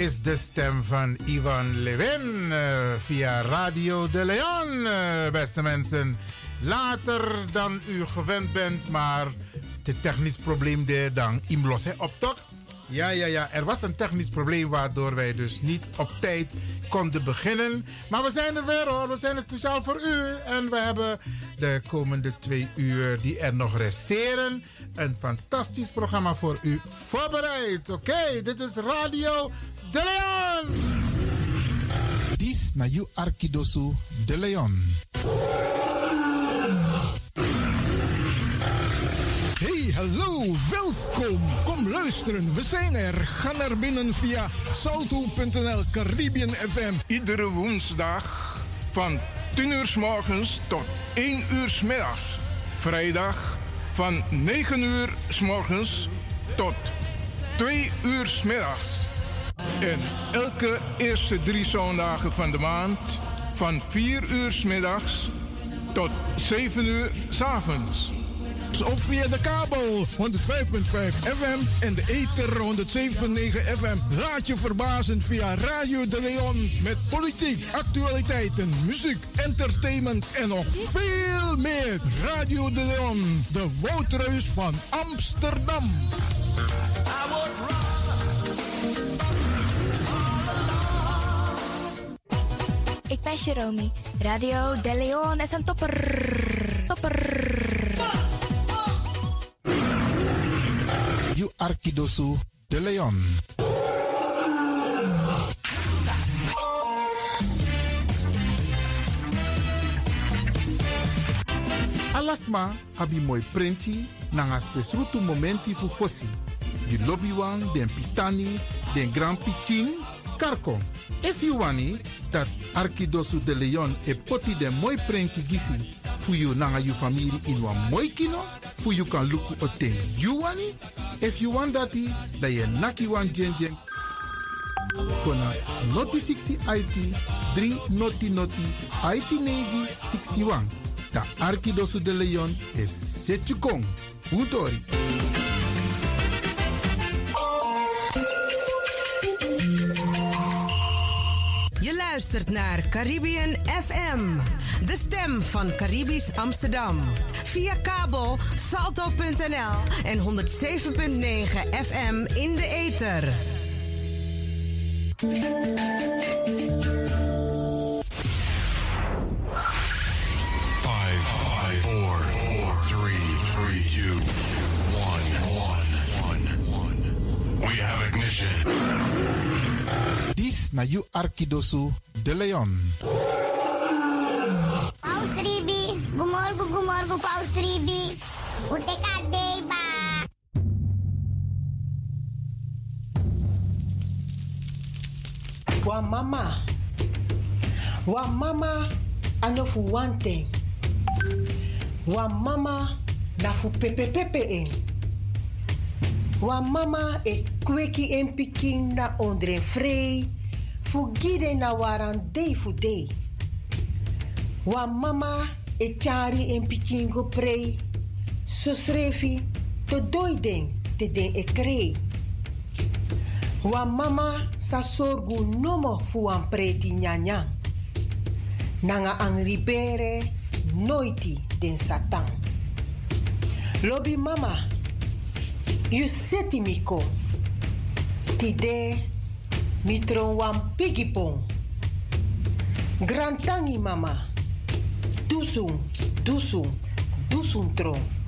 is de stem van Ivan Levin uh, via Radio de Leon, uh, beste mensen. Later dan u gewend bent, maar het technisch probleem de dan imlos op toch? Ja, ja, ja. Er was een technisch probleem waardoor wij dus niet op tijd konden beginnen. Maar we zijn er weer hoor. We zijn er speciaal voor u. En we hebben de komende twee uur die er nog resteren. Een fantastisch programma voor u voorbereid. Oké, dit is Radio De Leon. Dit naar you Arkidosu De Leon. Hey, hallo, welkom. Kom luisteren, we zijn er. Ga naar binnen via salto.nl Caribbean FM. Iedere woensdag van 10 uur s morgens tot 1 uur s middags. Vrijdag van 9 uur s morgens tot 2 uur s middags. En elke eerste drie zondagen van de maand van 4 uur s middags tot 7 uur s avonds of via de kabel 105.5 FM en de ether 107.9 FM. Laat je verbazen via Radio de Leon met politiek, actualiteiten, muziek, entertainment en nog veel meer. Radio de Leon, de woudreus van Amsterdam. Ik ben Jerome. Radio de Leon is een topper. Topper. You Arkidosu de Leon. Alasma abi moi prenti nanga spesrutu momenti fu fosi. You lobby wan, den pitani, den grand pitin, karko. If you wani, dat Arkidosu de Leon e poti den moi prenki gisi fu you nanga you family in wan moi kino, fu you kan luku o ten you wani, If you want that, dan je naki wan jen jen. Kona noti 60 IT 3 noti noti IT negi 61. Da Arkidosu de Leon is Setchukong. Utori. Luistert naar Caribbean FM, de stem van Caribisch Amsterdam. Via kabel salto.nl en 107.9 FM in de ether. Five, five, four, four, three, three, two, one, one, one, one. We have ignition. Na you Arkidosu de Leon. Paus Ribi, gumorgo gumorgo Paus Ribi. Uteka deba. Wa mama. Wa mama ano fu one thing. Wa mama na fu pepe pepe en. Wa mama e kweki en piking na ondre frey. Fu gide na waran day fu day. Wa mama e kyari en piking go prey. So srefi to doiden te den e. Wa mama sa sorgu nomo fu wan preti nyanya. Nanga ang ribere noiti den satan. Lobi mama, you seti miko. Tide mitron wan pigipong. Grantangi mama. Dusung, dusung, dusung tron.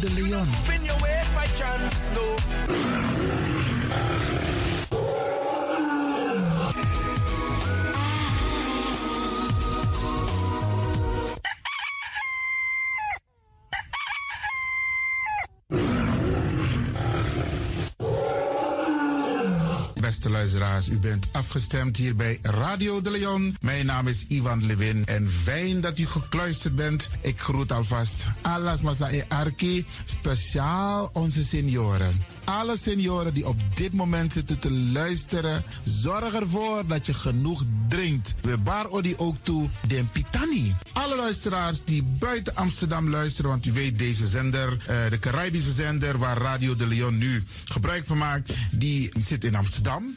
De Leon. U bent afgestemd hier bij Radio de Leon. Mijn naam is Ivan Levin en fijn dat u gekluisterd bent. Ik groet alvast Alas Masae Arki, speciaal onze senioren. Alle senioren die op dit moment zitten te luisteren, zorg ervoor dat je genoeg drinkt. We bar odi ook toe den pitani. Alle luisteraars die buiten Amsterdam luisteren, want u weet deze zender, eh, de Caribische zender waar Radio de Leon nu gebruik van maakt, die zit in Amsterdam.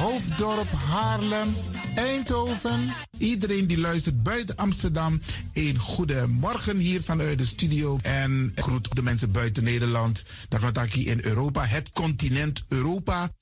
Hoofddorp, Haarlem, Eindhoven. Iedereen die luistert buiten Amsterdam, een goede morgen hier vanuit de studio. En groet de mensen buiten Nederland. Hier in Europa, het continent Europa.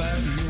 about you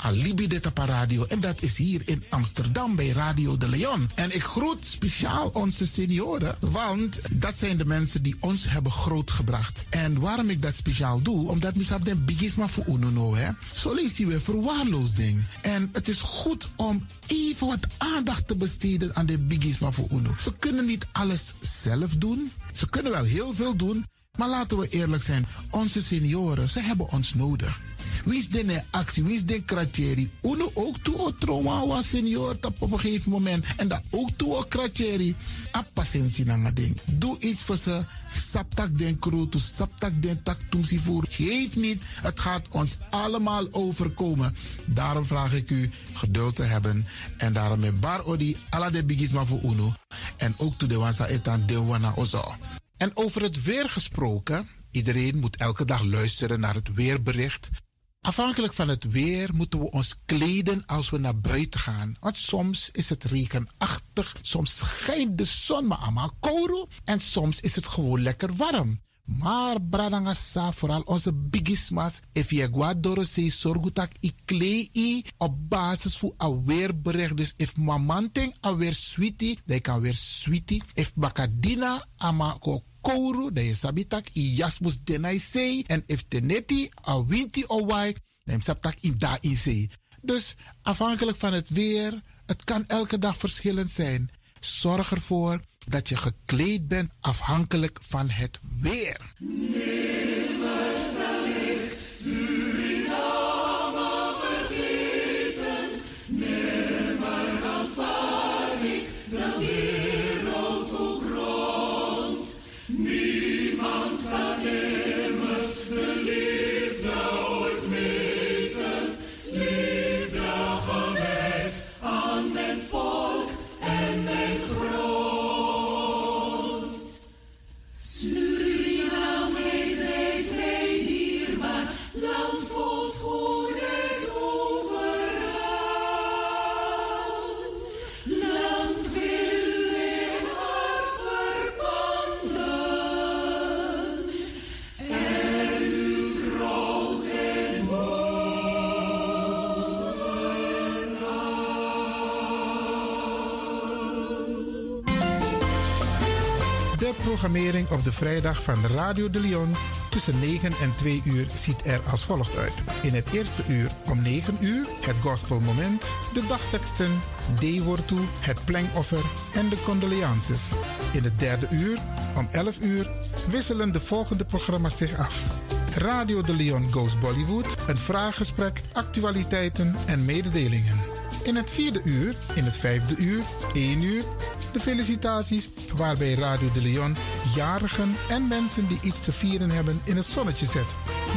Alibi de Tapa Radio. En dat is hier in Amsterdam bij Radio de Leon. En ik groet speciaal onze senioren, want dat zijn de mensen die ons hebben grootgebracht. En waarom ik dat speciaal doe, omdat misap den bigisma voor uno hè. Zo je weer verwaarloosding. En het is goed om even wat aandacht te besteden aan de bigisma voor uno. Ze kunnen niet alles zelf doen. Ze kunnen wel heel veel doen. Maar laten we eerlijk zijn, onze senioren, ze hebben ons nodig. Wie is de actie? Wie is de kratjeri? Uno ook toe o trauma wa senior op een gegeven moment. En dat ook toe o kratjeri. A patiëntie na ding. Doe iets voor ze. Saptak den kroto, saptak den tak tumsi voer. Geef niet. Het gaat ons allemaal overkomen. Daarom vraag ik u geduld te hebben. En daarom met bar odi ala de bigisma voor uno. En ook toe de wansa etan de wana ozo. En over het weer gesproken. Iedereen moet elke dag luisteren naar het weerbericht. Afhankelijk van het weer moeten we ons kleden als we naar buiten gaan. Want soms is het regenachtig, soms schijnt de zon maar allemaal kouro en soms is het gewoon lekker warm. Maar bradangasa, vooral onze bigismas, if je guadoro se sorgutak i klei op basis van een weerbericht. Dus if mamanting alweer sweetie, dan kan weer sweetie. If bakadina ama kouru, de je sabitak i jasmus denai sei. En if teneti a winti o wai, sabtak in da in sei. Dus afhankelijk van het weer, het kan elke dag verschillend zijn. Zorg ervoor dat je gekleed bent afhankelijk van het weer. Programmering op de vrijdag van Radio de Leon tussen 9 en 2 uur ziet er als volgt uit. In het eerste uur om 9 uur het gospelmoment, de dagteksten, D-woord het plengoffer en de condoleances. In het derde uur om 11 uur wisselen de volgende programma's zich af. Radio de Leon Goes Bollywood, een vraaggesprek, actualiteiten en mededelingen. In het vierde uur, in het vijfde uur, 1 uur, de felicitaties waarbij Radio de Leon jarigen en mensen die iets te vieren hebben in het zonnetje zet.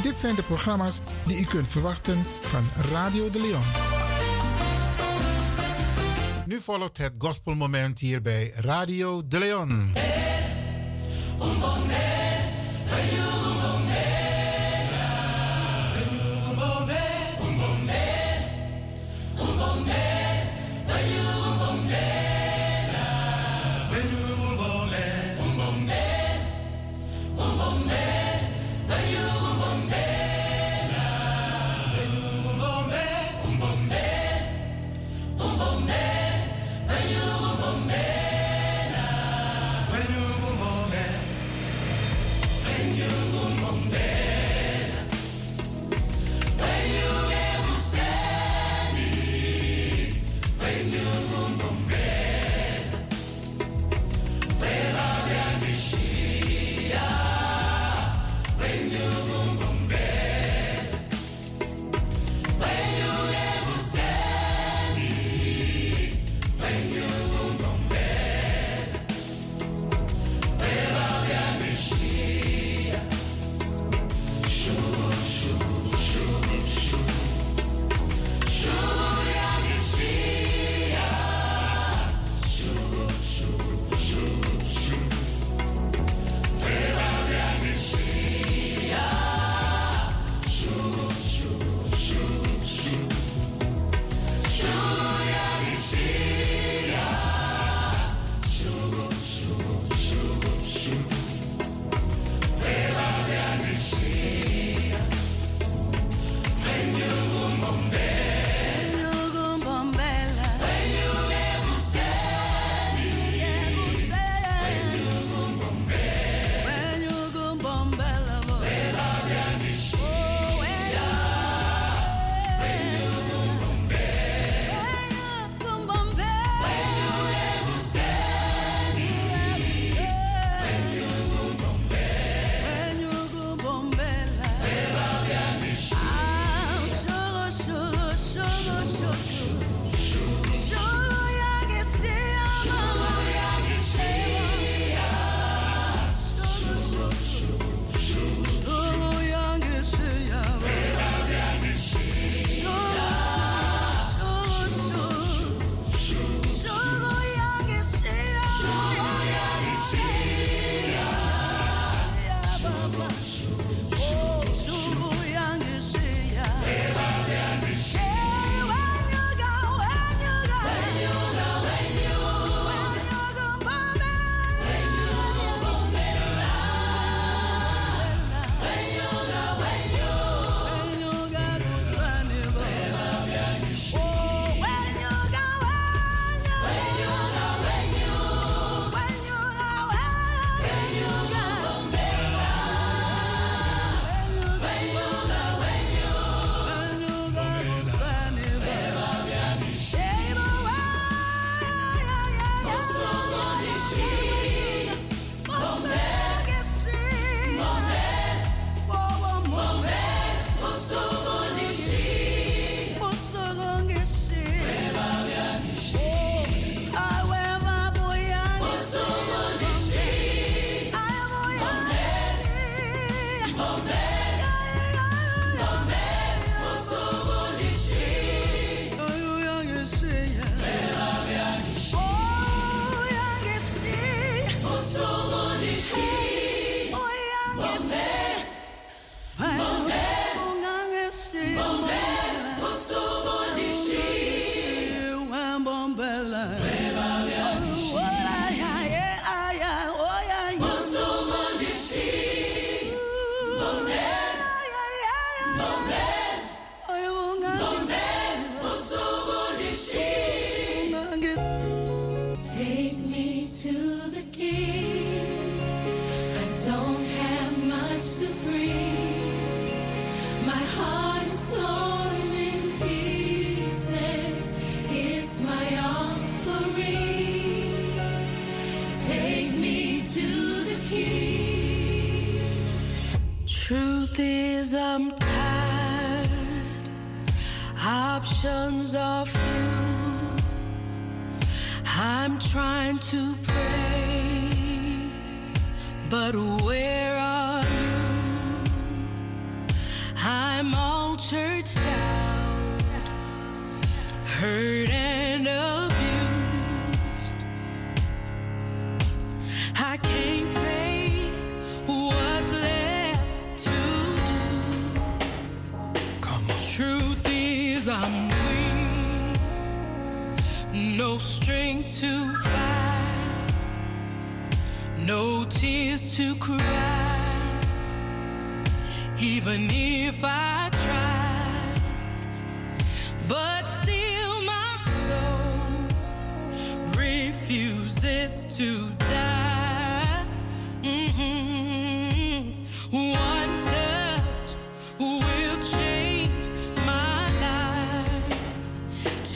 Dit zijn de programma's die u kunt verwachten van Radio de Leon. Nu volgt het gospelmoment hier bij Radio de Leon.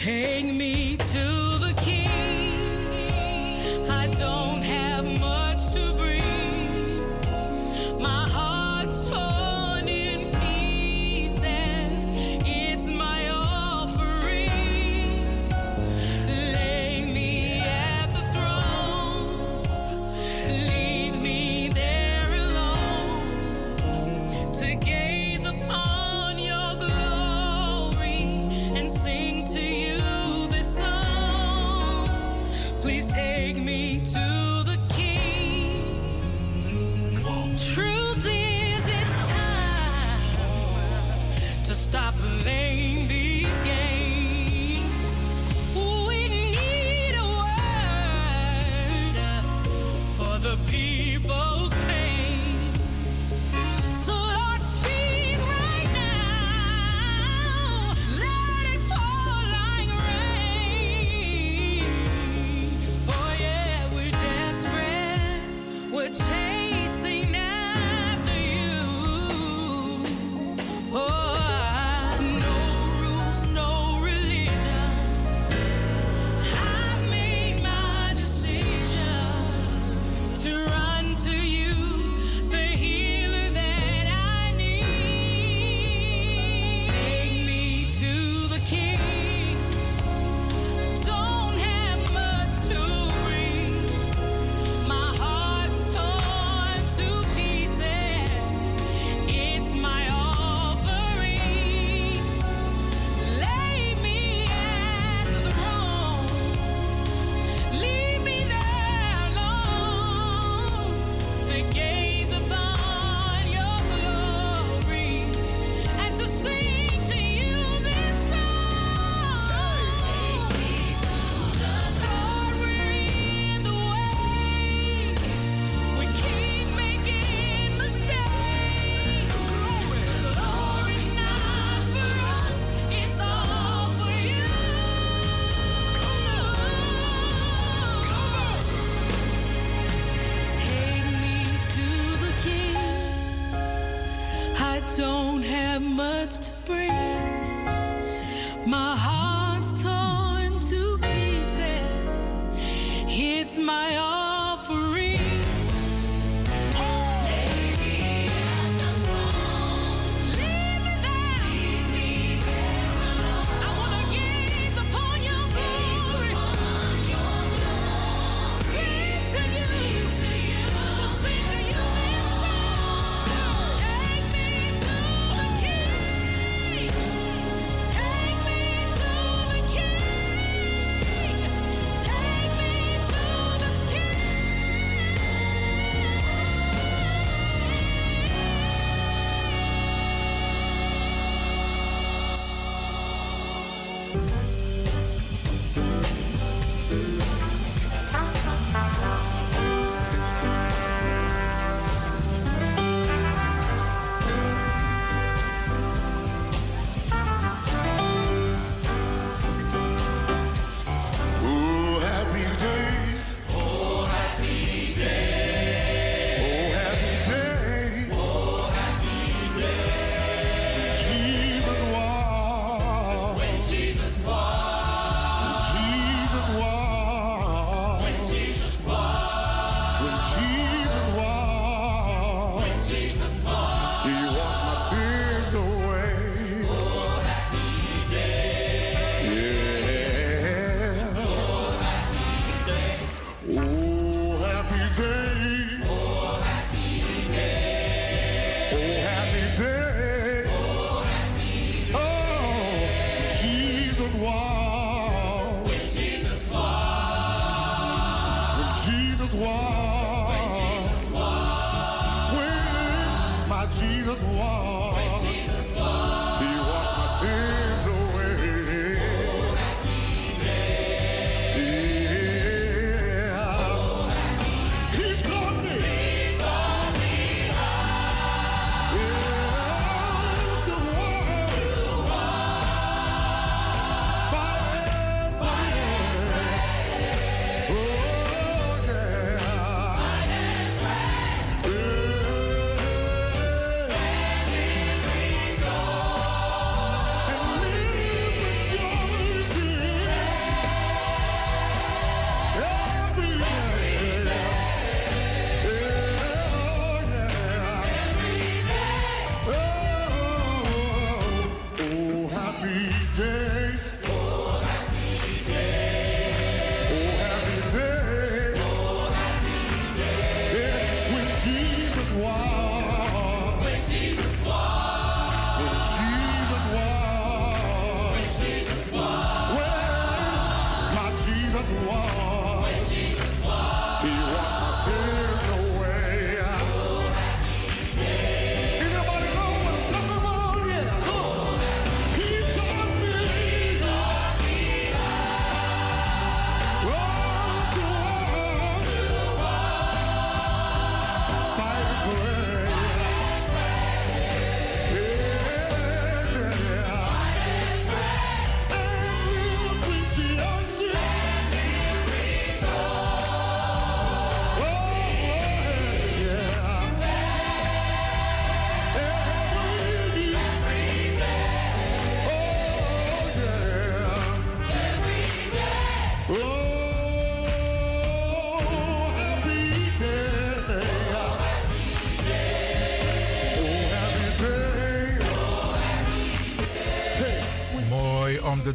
Take me to the king.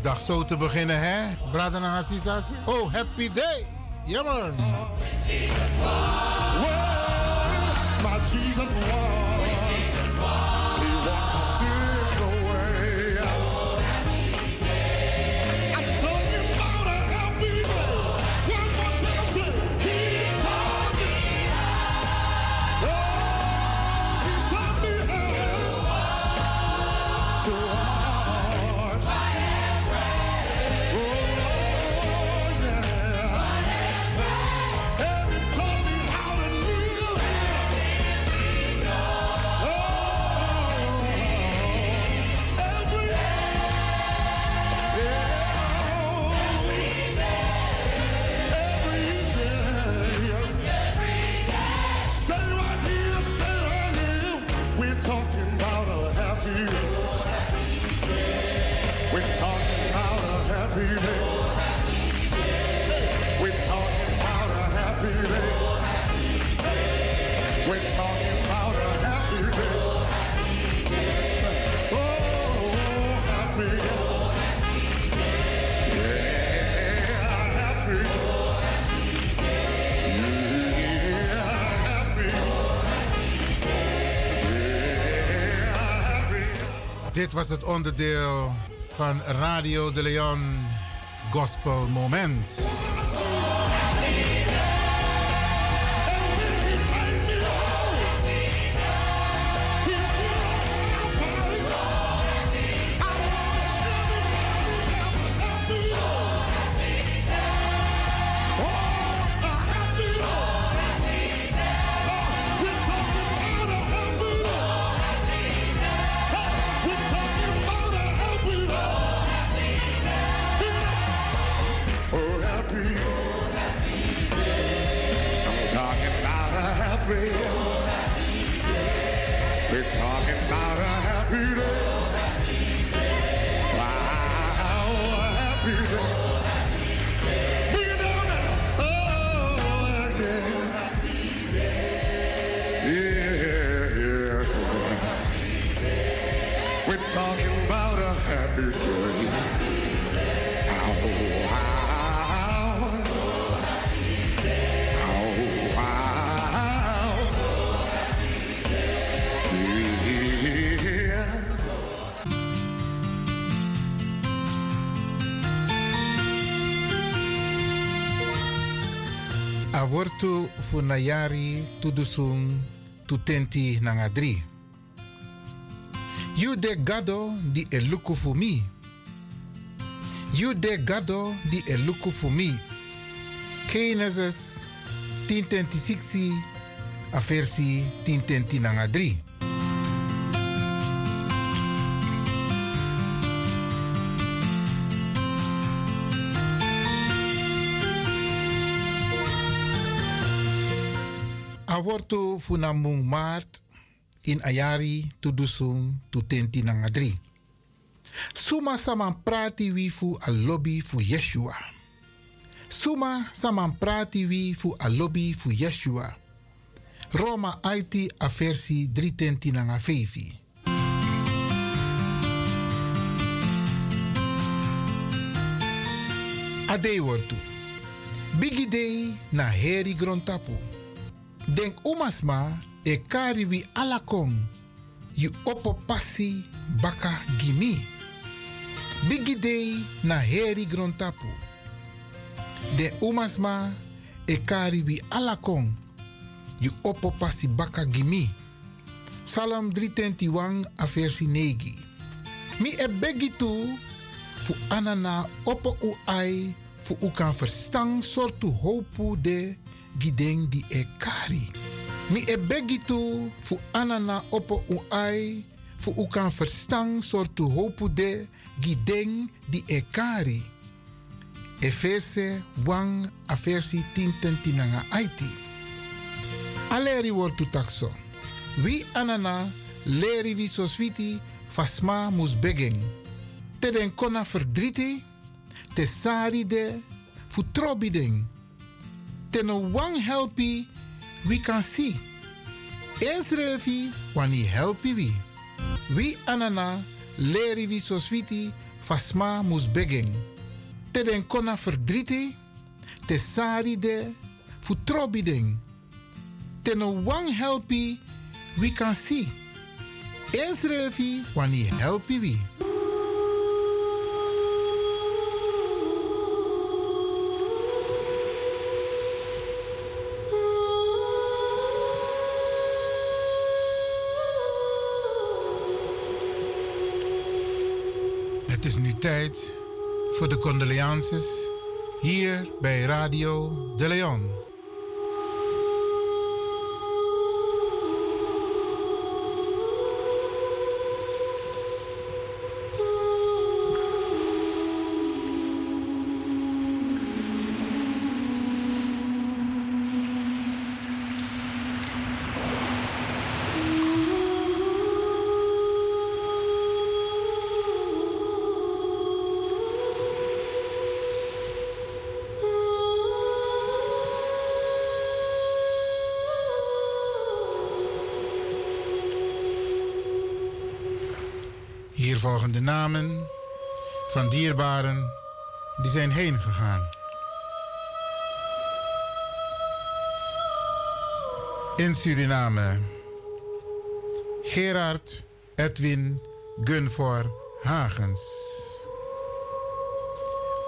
dag zo te beginnen, hè? Brother Hassisas. Oh, happy day! Jammer! Dit was het onderdeel van Radio de Leon Gospel Moment. Avortu funayari tudusung tutenti nangadri. You de gado di eluku fu mi. You de gado di eluku fu mi. Genesis 10:26 a versie 10:10 nangadri. Avortu funamung maart in ayari tudusung tutenti nangadri. Suma saman prati wi fu a lobby fu Yeshua. Suma saman prati wi fu a lobby fu Yeshua. Roma IT a versie 310 nanga fevi. Ade wortu. Bigi day na heri grontapu. Den umasma e karibi alakong. You opo passi baka gimi. Bigi day na heri grontapu. De umasma e karibi alakong. You opo passi baka gimi. Psalm 321 a versi 9. Mi e begi tu fu anana opo u ai fu u kan verstaan sortu hopu de gideng di e kari. Mi e begi tu fu anana opo u ai fu u kan verstaan sortu hopu de gideng di e kari. Efese wang a versi 10 tentinanga aiti. Aleri wortu takso. Wi anana leri vi so switi fasma mus begeng. Te den kona te sari de, fu trobideng. Te no wang helpi, we kan si. Eens revi, wani helpi wi. Wi anana leri vi so switi fasma mus begeng. Te den kona verdriti, te sari de, fu trobideng. Te no wang helpi, we kan si. Eens revi, wani helpi wi. Het is nu tijd voor de condolences hier bij Radio De Leon. Hier volgen de namen van dierbaren die zijn heen gegaan. In Suriname. Gerard Edwin Gunvor Hagens.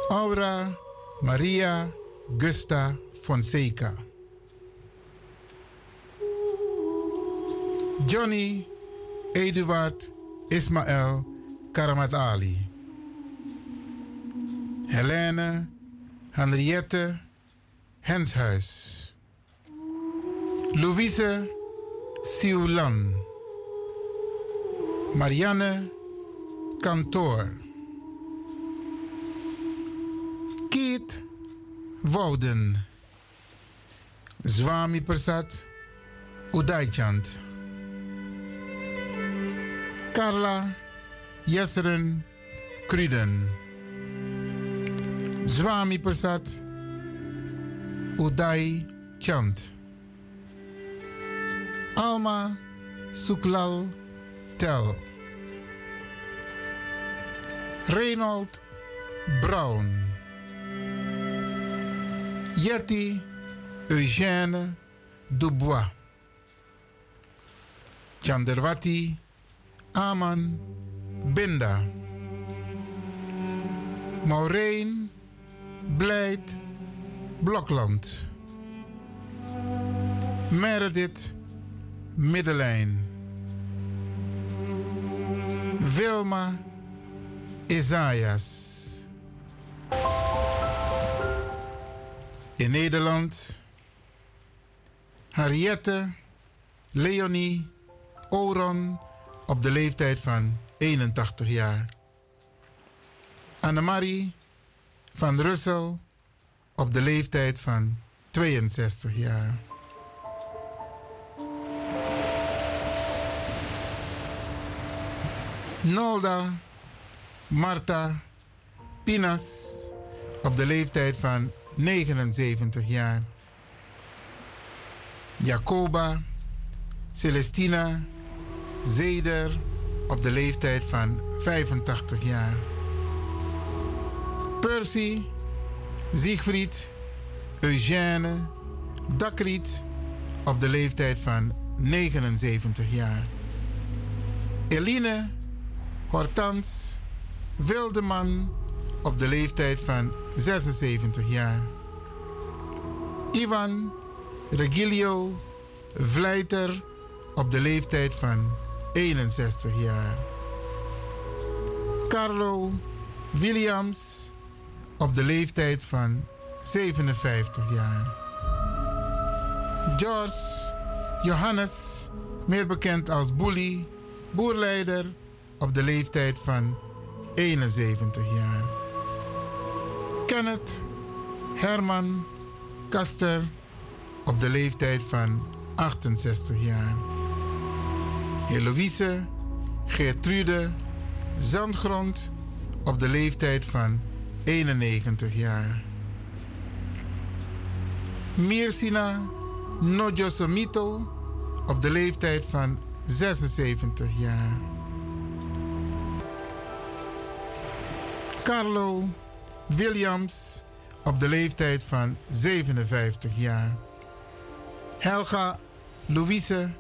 Aura Maria Gusta Fonseca. Johnny Eduard Ismaël Karamat Ali. Helene Henriette Henshuis. Louise Sioulan. Marianne Kantoor. Kiet Wouden. Zwami Persat Udaichand. Carla Jesseren Kruden. Zwami Persat Uday Chand. Alma Suklal Tel. Reynold Brown. Yeti Eugène Dubois. Chanderwati Aman Binda. Maureen Blokland. Meredith Middelijn. Wilma Isaias. In Nederland Harriette Leonie Oron op de leeftijd van 81 jaar. Annemarie van Russel op de leeftijd van 62 jaar. Nolda Marta Pinas op de leeftijd van 79 jaar. Jacoba Celestina Zeder op de leeftijd van 85 jaar. Percy Siegfried Eugène Dakriet op de leeftijd van 79 jaar. Eline Hortans Wildeman op de leeftijd van 76 jaar. Ivan Regilio Vleiter op de leeftijd van 61 jaar. Carlo Williams op de leeftijd van 57 jaar. George Johannes, meer bekend als Boelie, boerleider op de leeftijd van 71 jaar. Kenneth Herman Kaster op de leeftijd van 68 jaar. Heloïse Geertrude Zandgrond op de leeftijd van 91 jaar. Mirsina Nojosomito op de leeftijd van 76 jaar. Carlo Williams op de leeftijd van 57 jaar. Helga Louise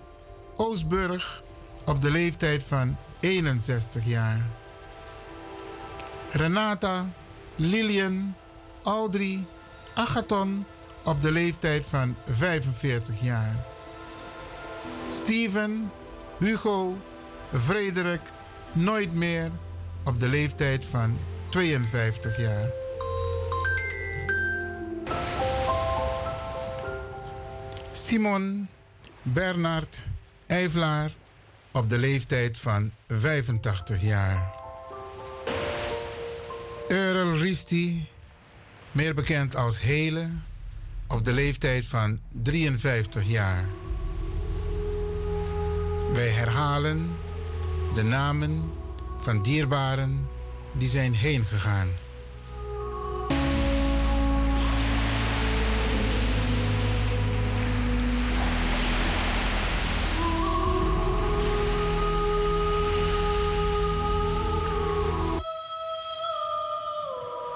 Oosburg op de leeftijd van 61 jaar. Renata Lilian Audrey Agathon op de leeftijd van 45 jaar. Steven Hugo Frederik Nooit meer op de leeftijd van 52 jaar. Simon Bernard Eivlaar op de leeftijd van 85 jaar. Earl Risti, meer bekend als Hele, op de leeftijd van 53 jaar. Wij herhalen de namen van dierbaren die zijn heen gegaan.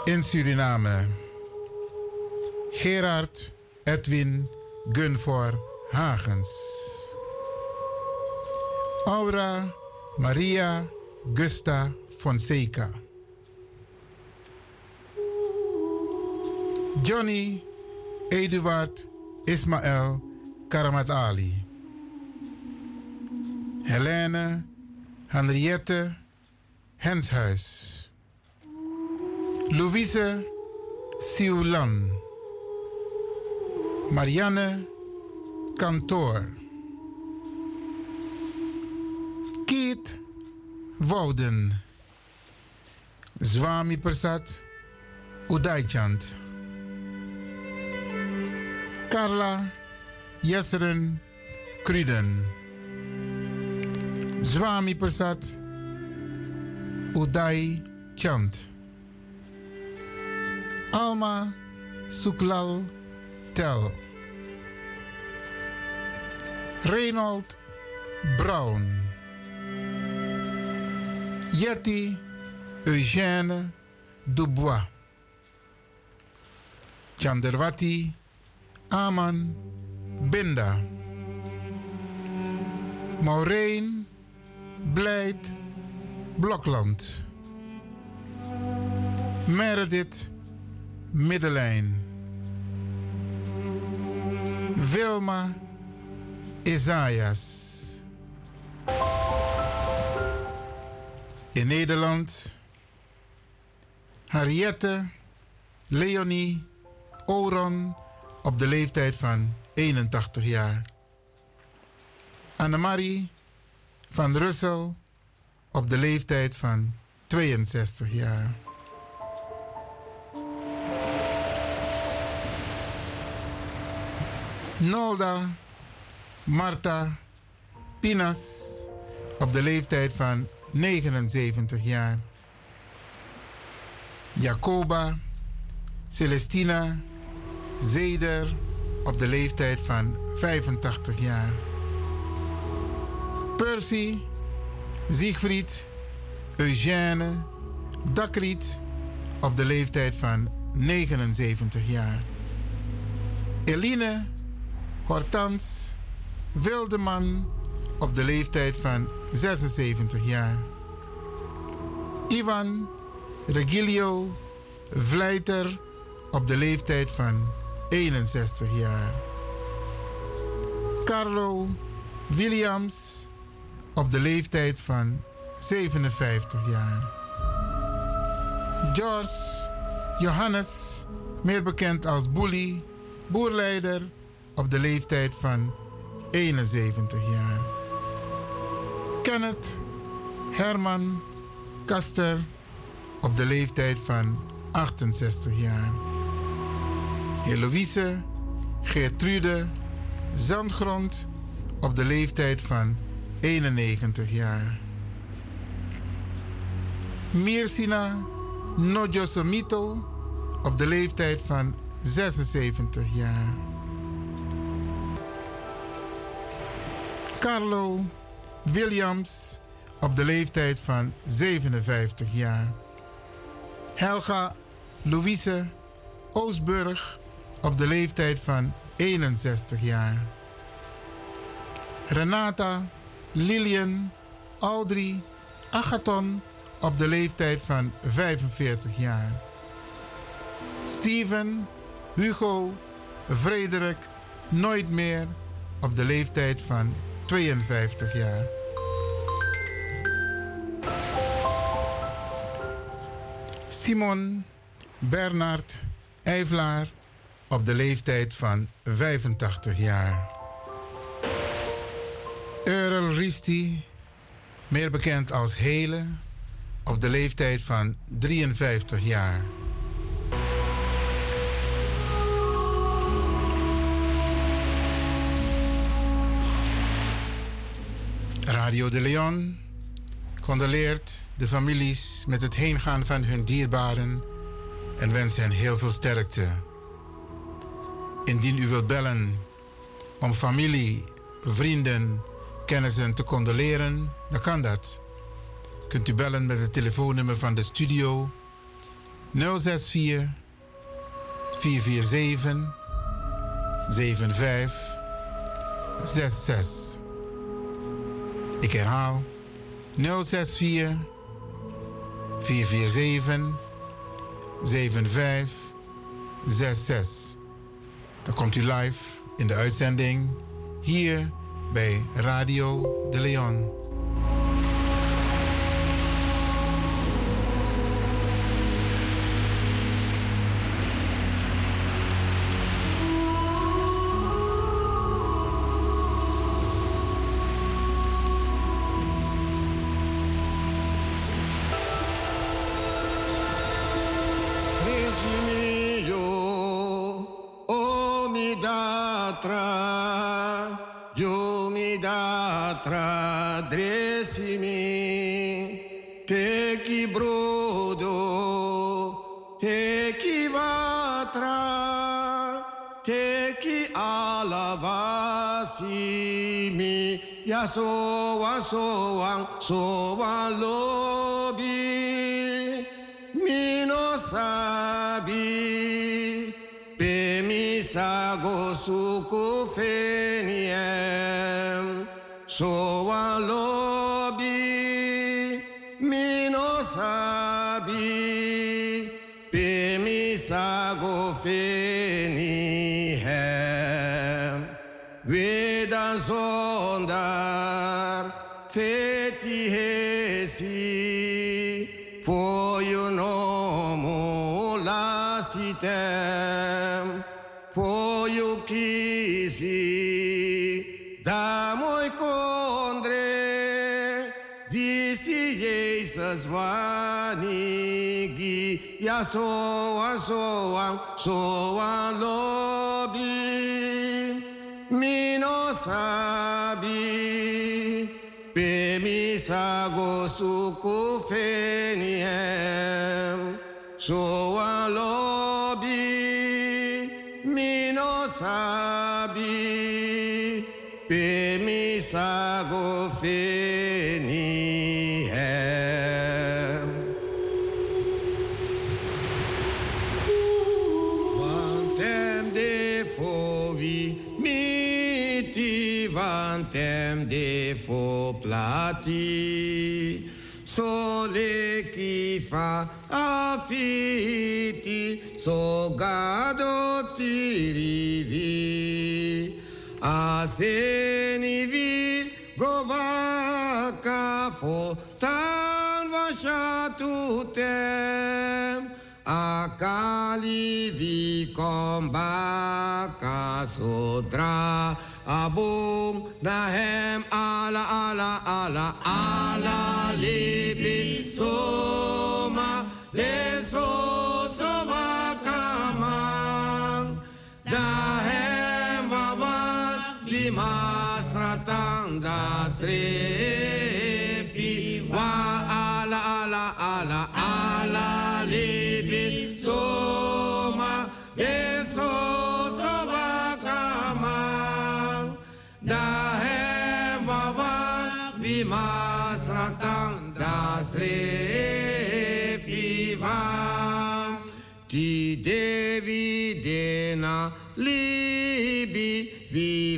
In Suriname. Gerard Edwin Gunvor Hagens. Aura Maria Gusta Fonseca. Johnny Eduard Ismael Karamat Ali. Helene Henriette Henshuis. Louise Sioulan. Marianne Kantoor. Keet Wouden. Zwami Persat Udaichand. Carla Jesseren Kruden. Zwami Persat Udai Chand. Alma Suklal Tel. Reynold Brown. Yeti Eugène Dubois. Chanderwati Aman Binda. Maureen Blijt Blokland. Meredith Middelijn. Wilma Isaias. In Nederland Harriette Leonie Oron op de leeftijd van 81 jaar. Annemarie van Russel op de leeftijd van 62 jaar. Nolda Marta Pinas op de leeftijd van 79 jaar. Jacoba Celestina Zeder op de leeftijd van 85 jaar. Percy Siegfried Eugène Dakriet op de leeftijd van 79 jaar. Eline Hortans Wildeman op de leeftijd van 76 jaar. Ivan Regilio Vleiter op de leeftijd van 61 jaar. Carlo Williams op de leeftijd van 57 jaar. George Johannes, meer bekend als Boelie, boerleider op de leeftijd van 71 jaar. Kenneth Herman Kaster op de leeftijd van 68 jaar. Heloïse Geertrude Zandgrond op de leeftijd van 91 jaar. Mirsina Nojosamito op de leeftijd van 76 jaar. Carlo Williams op de leeftijd van 57 jaar. Helga Louise Oosburg op de leeftijd van 61 jaar. Renata Lilian Audrey Agathon op de leeftijd van 45 jaar. Steven Hugo Frederik Nooit meer op de leeftijd van 52 jaar. Simon Bernard Eivlaar op de leeftijd van 85 jaar. Earl Risti, meer bekend als Hele, op de leeftijd van 53 jaar. Radio de Leon condoleert de families met het heengaan van hun dierbaren en wens hen heel veel sterkte. Indien u wilt bellen om familie, vrienden, kennissen te condoleren, dan kan dat. Kunt u bellen met het telefoonnummer van de studio 064 447 75 66. Ik herhaal 064 447 7566. Dan komt u live in de uitzending hier bij Radio de Leon. So wa so wa ya so a so a so a lobi mi no sabi pe mi sago suku feniem so a lobi mi no sabi pe mi sago feniem plati sole chi fa affiti so gado ti rivi aseni vi govaka fo tan vasha tutem akali vi kombaka sodra abung nahem ala ala ala ala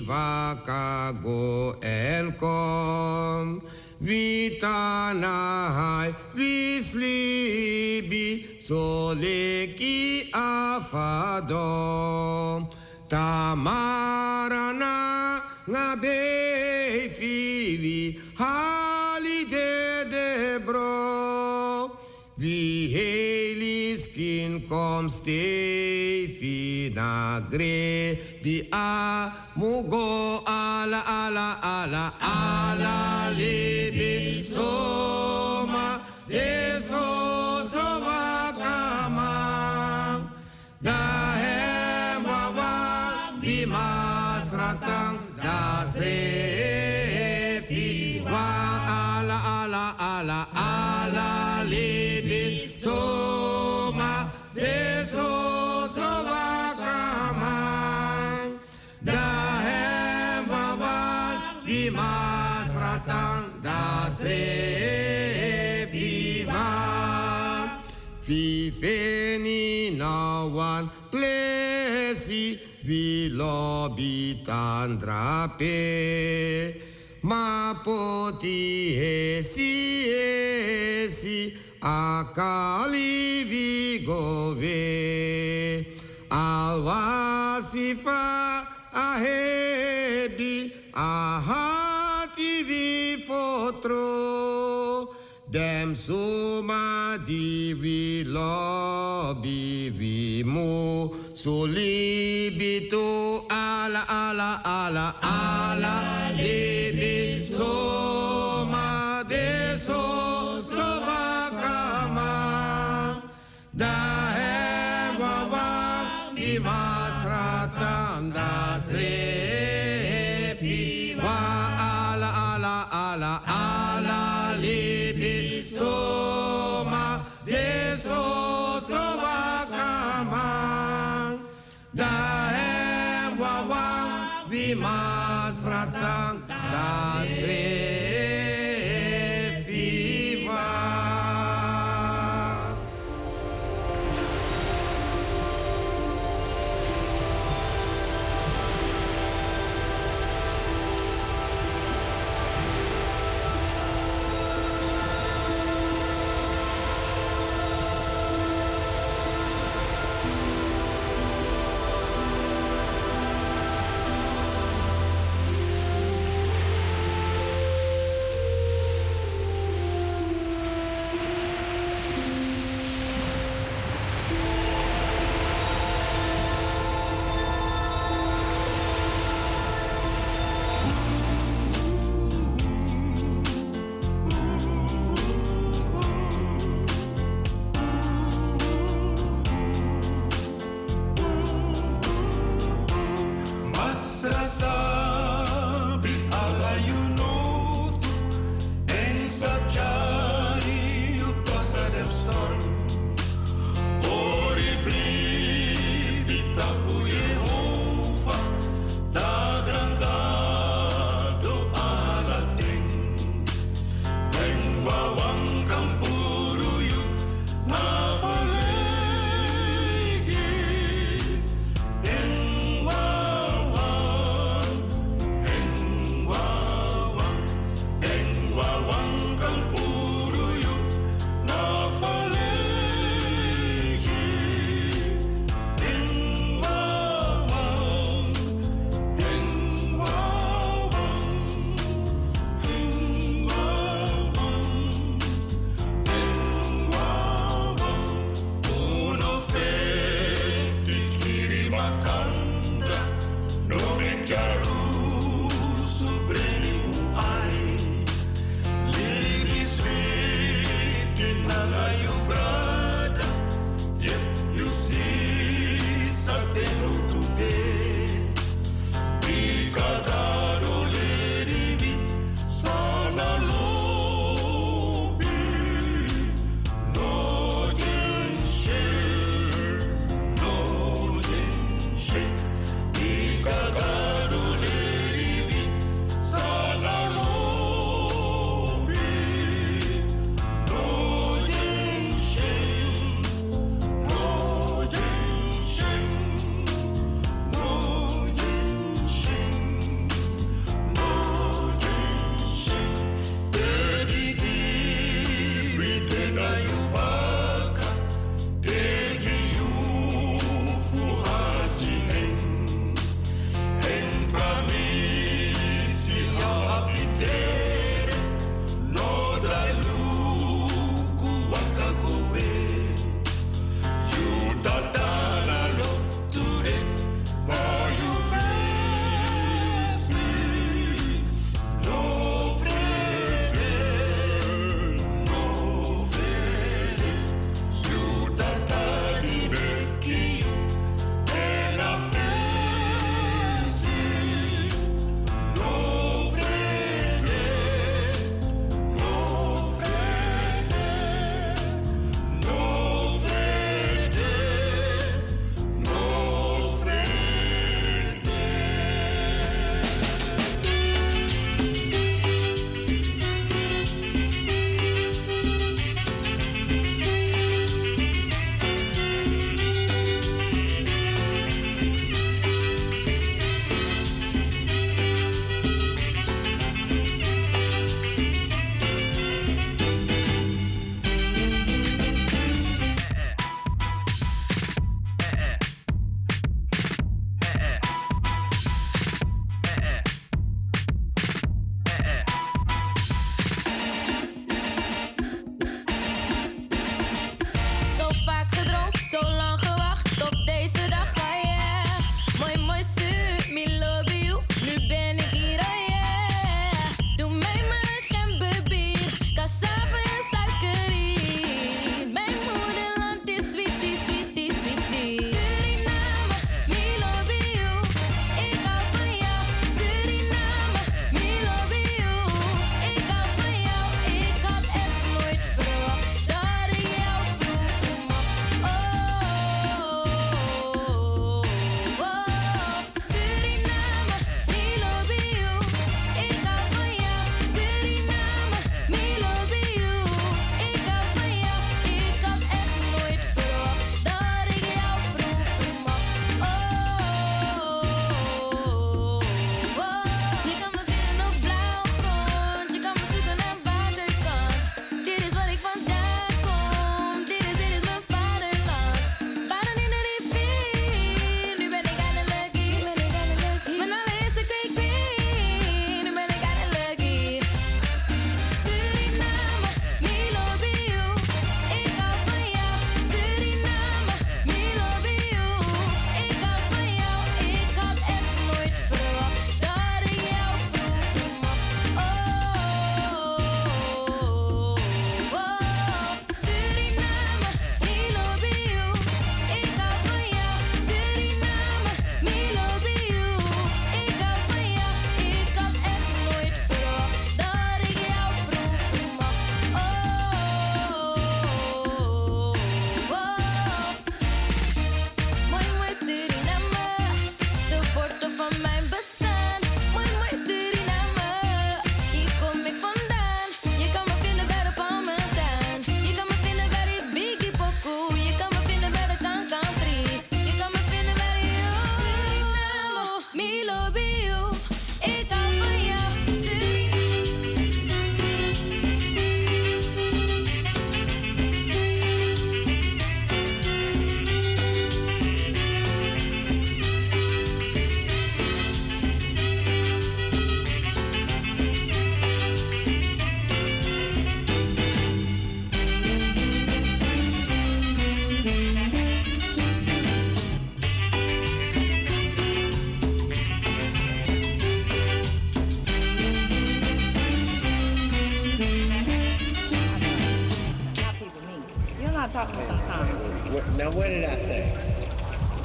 Βάκαγο ελκόμ Βίτα να χάι βισλίμπι Σολίκι αφαντόμ Τα μάρανα να μπέι φίβι vi a mugo ala ala ala ala libi soma de plesi vi lobi tandrape ma poti hesi hesi akali vi gove alvasifa ahebi ahati vi fotro dem suma di vi lobi vi mu solibito ala ala ala ala. Libi soma de so soma kama. Da wawa di masratam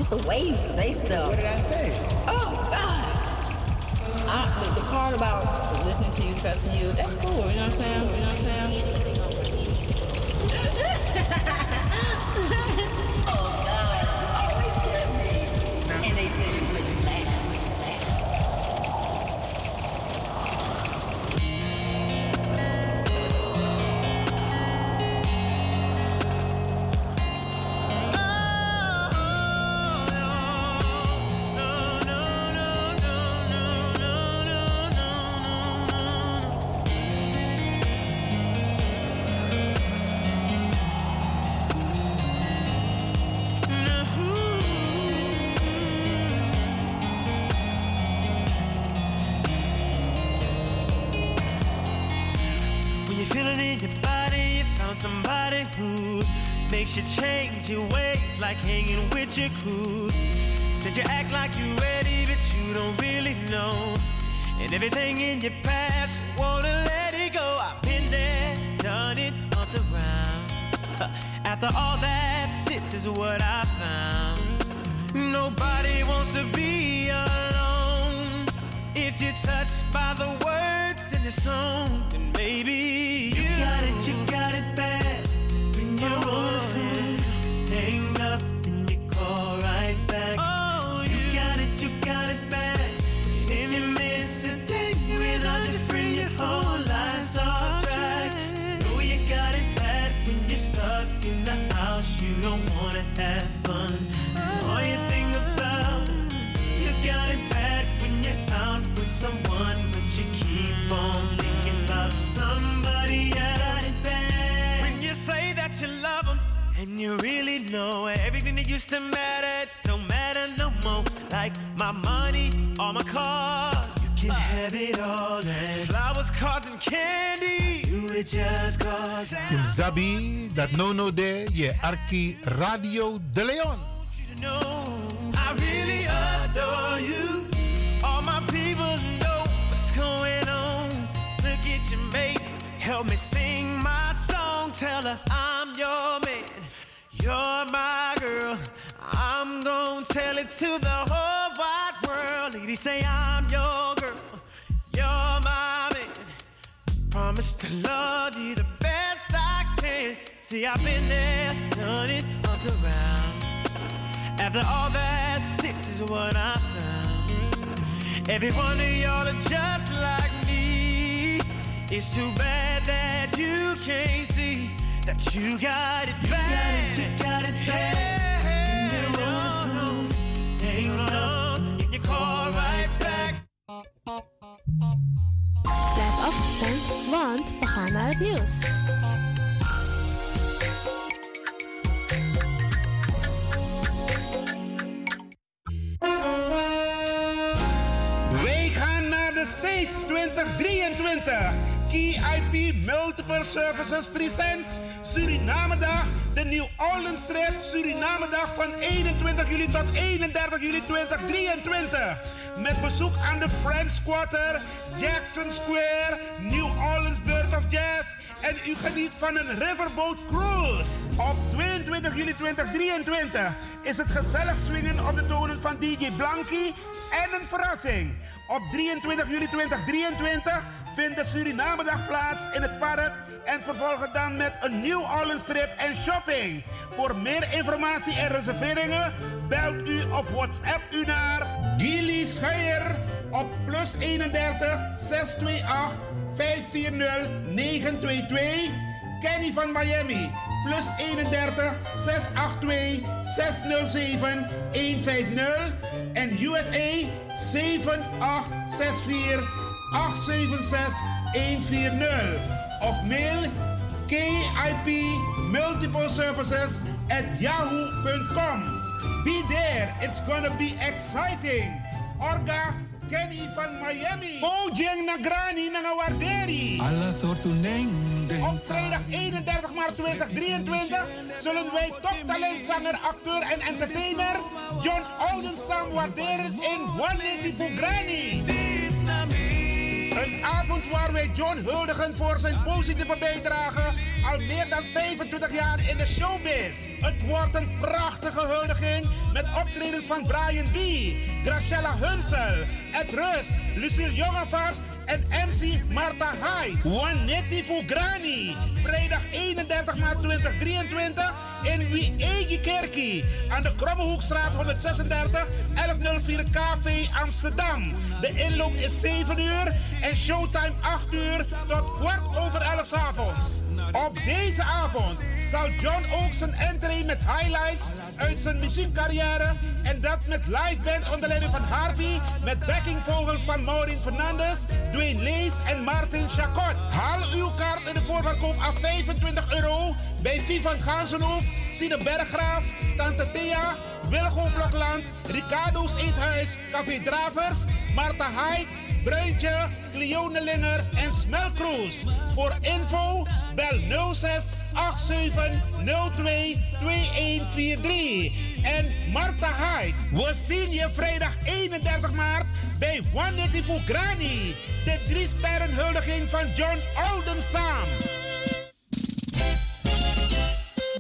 It's the way you say stuff. What did I say? Oh God. I, the, the part about listening to you, trusting you, that's cool. You know what I'm saying? You know what I'm saying? You change your ways, like hanging with your crew. Said you act like you're ready, but you don't really know. And everything in your past, wanna let it go. I've been there, done it, on the round. After all that, this is what I found. Nobody wants to be alone. If you're touched by the words in the song, all my cars, you can have it all. And flowers, cards, and candy, you it just cause Im Zabi, dat no no de, je Arki Radio de Leon. I really adore you. All my people know what's going on. Look at your mate, help me sing my song. Tell her I'm your man, you're my girl. I'm gonna tell it to the whole wide Ladies say I'm your girl, you're my man. Promise to love you the best I can. See, I've been there, done it, up around. After all that, this is what I found. Every one of y'all are just like me. It's too bad that you can't see that you got it bad. You got it, bad. Blijf afgestemd, want we gaan naar het nieuws. Wij gaan naar de States 2023. KIP Multiple Services Presents Suriname Dag. De New Orleans Trip Suriname Dag van 21 juli tot 31 juli 2023. Met bezoek aan de French Quarter, Jackson Square, New Orleans Bird of Jazz. En u geniet van een Riverboat Cruise. Op 22 juli 2023 is het gezellig swingen op de tonen van DJ Blanky en een verrassing. Op 23 juli 2023 vindt de Surinamedag plaats in het park en vervolgen dan met een New Orleans trip en shopping. Voor meer informatie en reserveringen belt u of WhatsApp u naar Gilly Scheier op plus 31 628 540 922. Kenny van Miami plus 31 682 607 150 en USA 7864 876 140 of mail KIP Multiple Services at yahoo.com. Be there, it's gonna be exciting. Orga Kenny van Miami. Bojang Nagrani Nangawarderi. Op vrijdag 31 maart 2023 zullen wij toptalentzanger, acteur en entertainer John Oldenstam waarderen in 180 Grani. Een avond waar wij John huldigen voor zijn positieve bijdrage al meer dan 25 jaar in de showbiz. Het wordt een prachtige huldiging met optredens van Brian B., Graciela Hunsel, Ed Rus, Lucille Jongevaart en MC Marta Hai. Juanetti Fugrani. Vrijdag 31 maart 2023 in Wiegi Kerkie. Aan de Krommehoekstraat 136 1104 KV Amsterdam. De inloop is 7 uur en showtime 8 uur tot kwart over 11 avonds. Op deze avond zal John ook zijn entree met highlights uit zijn muziekcarrière en dat met live band onder leiding van Harvey met backingvogels van Maureen Fernandes, Dwayne Lees en Martin Chacot. Haal uw kaart in de voorverkoop af 25 euro bij Vivan Gansenhoef, Sine Berggraaf, Tante Thea, Wilgo Blokland, Ricardo's Eethuis, Café Dravers, Marta Haik, Bruintje, Cleonelinger en Smelkroes. Voor info bel 06 87 02 2143. En Marta Haik, we zien je vrijdag 31 maart bij One Granny. De drie sterren huldiging van John Oldenstam.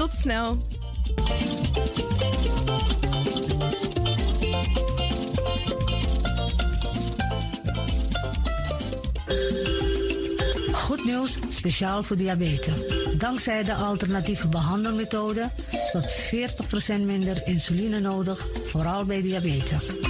Tot snel. Goed nieuws, speciaal voor diabetes. Dankzij de alternatieve behandelmethode tot 40% minder insuline nodig, vooral bij diabetes.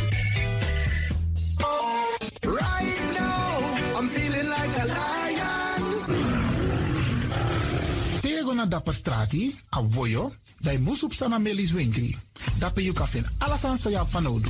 Tego na dapper strati, a voyo, bij Moesop Sana Melis Winkri. Dapper you kan alles aan sa van nodu.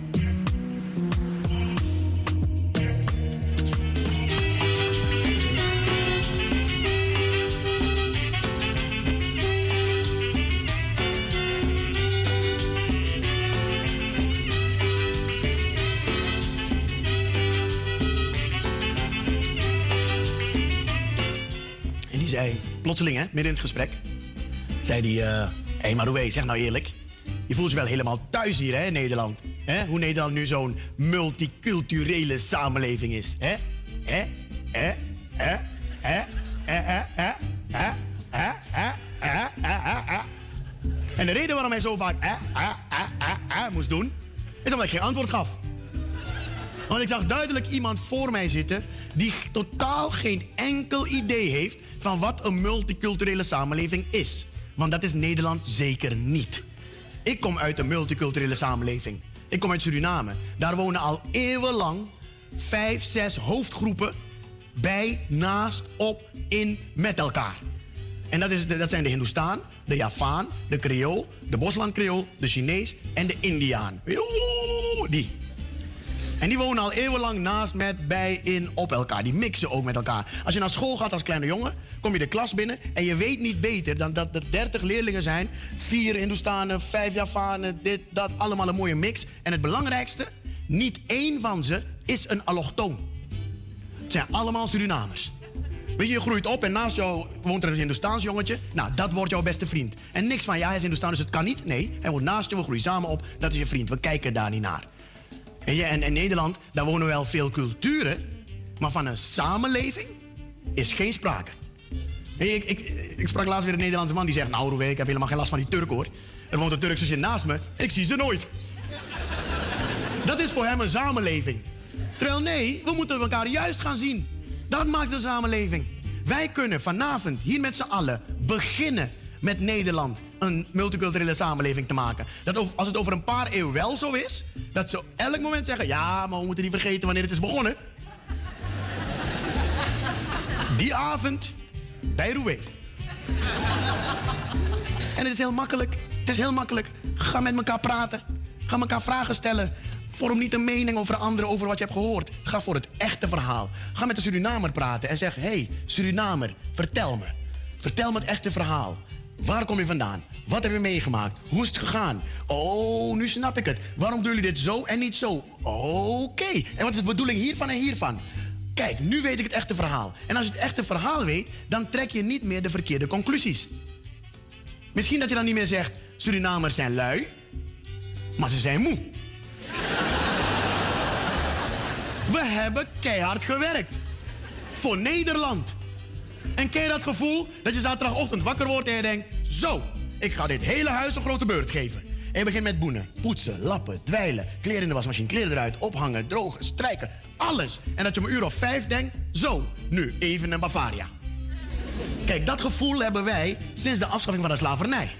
Hè, midden in het gesprek, zei hij, hé hey Maroué, zeg nou eerlijk, je voelt je wel helemaal thuis hier hè, in Nederland. Hè? Hoe Nederland nu zo'n multiculturele samenleving is. Hè? Hè? Hè? Hè? Hè? Hè? Hè? Hè? Hè? Hè? Hè? En de reden waarom hij zo vaak hè, hè, hè, hè moest doen, is omdat ik geen antwoord gaf. Want ik zag duidelijk iemand voor mij zitten die totaal geen enkel idee heeft van wat een multiculturele samenleving is. Want dat is Nederland zeker niet. Ik kom uit een multiculturele samenleving. Ik kom uit Suriname. Daar wonen al eeuwenlang vijf, zes hoofdgroepen bij, naast, op, in, met elkaar. En dat, is, dat zijn de Hindoestaan, de Javaan, de Creool, de Bosland Creool, de Chinees en de Indiaan. Die. En die wonen al eeuwenlang naast, met, bij, in, op elkaar. Die mixen ook met elkaar. Als je naar school gaat als kleine jongen, kom je de klas binnen en je weet niet beter dan dat er 30 leerlingen zijn. Vier Hindoestanen, vijf Javanen, dit, dat, allemaal een mooie mix. En het belangrijkste, niet één van ze is een allochtoon. Het zijn allemaal Surinamers. Weet je, je groeit op en naast jou woont er een Hindoestaans jongetje. Nou, dat wordt jouw beste vriend. En niks van, ja, hij is Hindoestaan, dus het kan niet. Nee, hij woont naast je, we groeien samen op. Dat is je vriend. We kijken daar niet naar. En, en in Nederland, daar wonen wel veel culturen. Maar van een samenleving is geen sprake. Ik, ik, ik sprak laatst weer een Nederlandse man die zegt... Nou, Rowe, ik heb helemaal geen last van die Turk, hoor. Er woont een Turkse zin naast me. Ik zie ze nooit. Dat is voor hem een samenleving. Terwijl nee, we moeten elkaar juist gaan zien. Dat maakt een samenleving. Wij kunnen vanavond hier met z'n allen beginnen met Nederland een multiculturele samenleving te maken. Dat als het over een paar eeuwen wel zo is, dat ze elk moment zeggen: ja, maar we moeten niet vergeten wanneer het is begonnen. Die avond bij Roué. En het is heel makkelijk. Het is heel makkelijk. Ga met elkaar praten. Ga elkaar vragen stellen. Vorm niet een mening over anderen over wat je hebt gehoord. Ga voor het echte verhaal. Ga met de Surinamer praten en zeg: hey, Surinamer, vertel me. Vertel me het echte verhaal. Waar kom je vandaan? Wat heb je meegemaakt? Hoe is het gegaan? Oh, nu snap ik het. Waarom doen jullie dit zo en niet zo? Oké. En wat is de bedoeling hiervan en hiervan? Kijk, nu weet ik het echte verhaal. En als je het echte verhaal weet, dan trek je niet meer de verkeerde conclusies. Misschien dat je dan niet meer zegt: Surinamers zijn lui, maar ze zijn moe. We hebben keihard gewerkt. Voor Nederland. En ken je dat gevoel dat je zaterdagochtend wakker wordt en je denkt: Zo, ik ga dit hele huis een grote beurt geven. En je begint met boenen, poetsen, lappen, dweilen, kleren in de wasmachine, kleren eruit, ophangen, drogen, strijken, alles. En dat je om een uur of vijf denkt: Zo, nu even een Bavaria. Kijk, dat gevoel hebben wij sinds de afschaffing van de slavernij.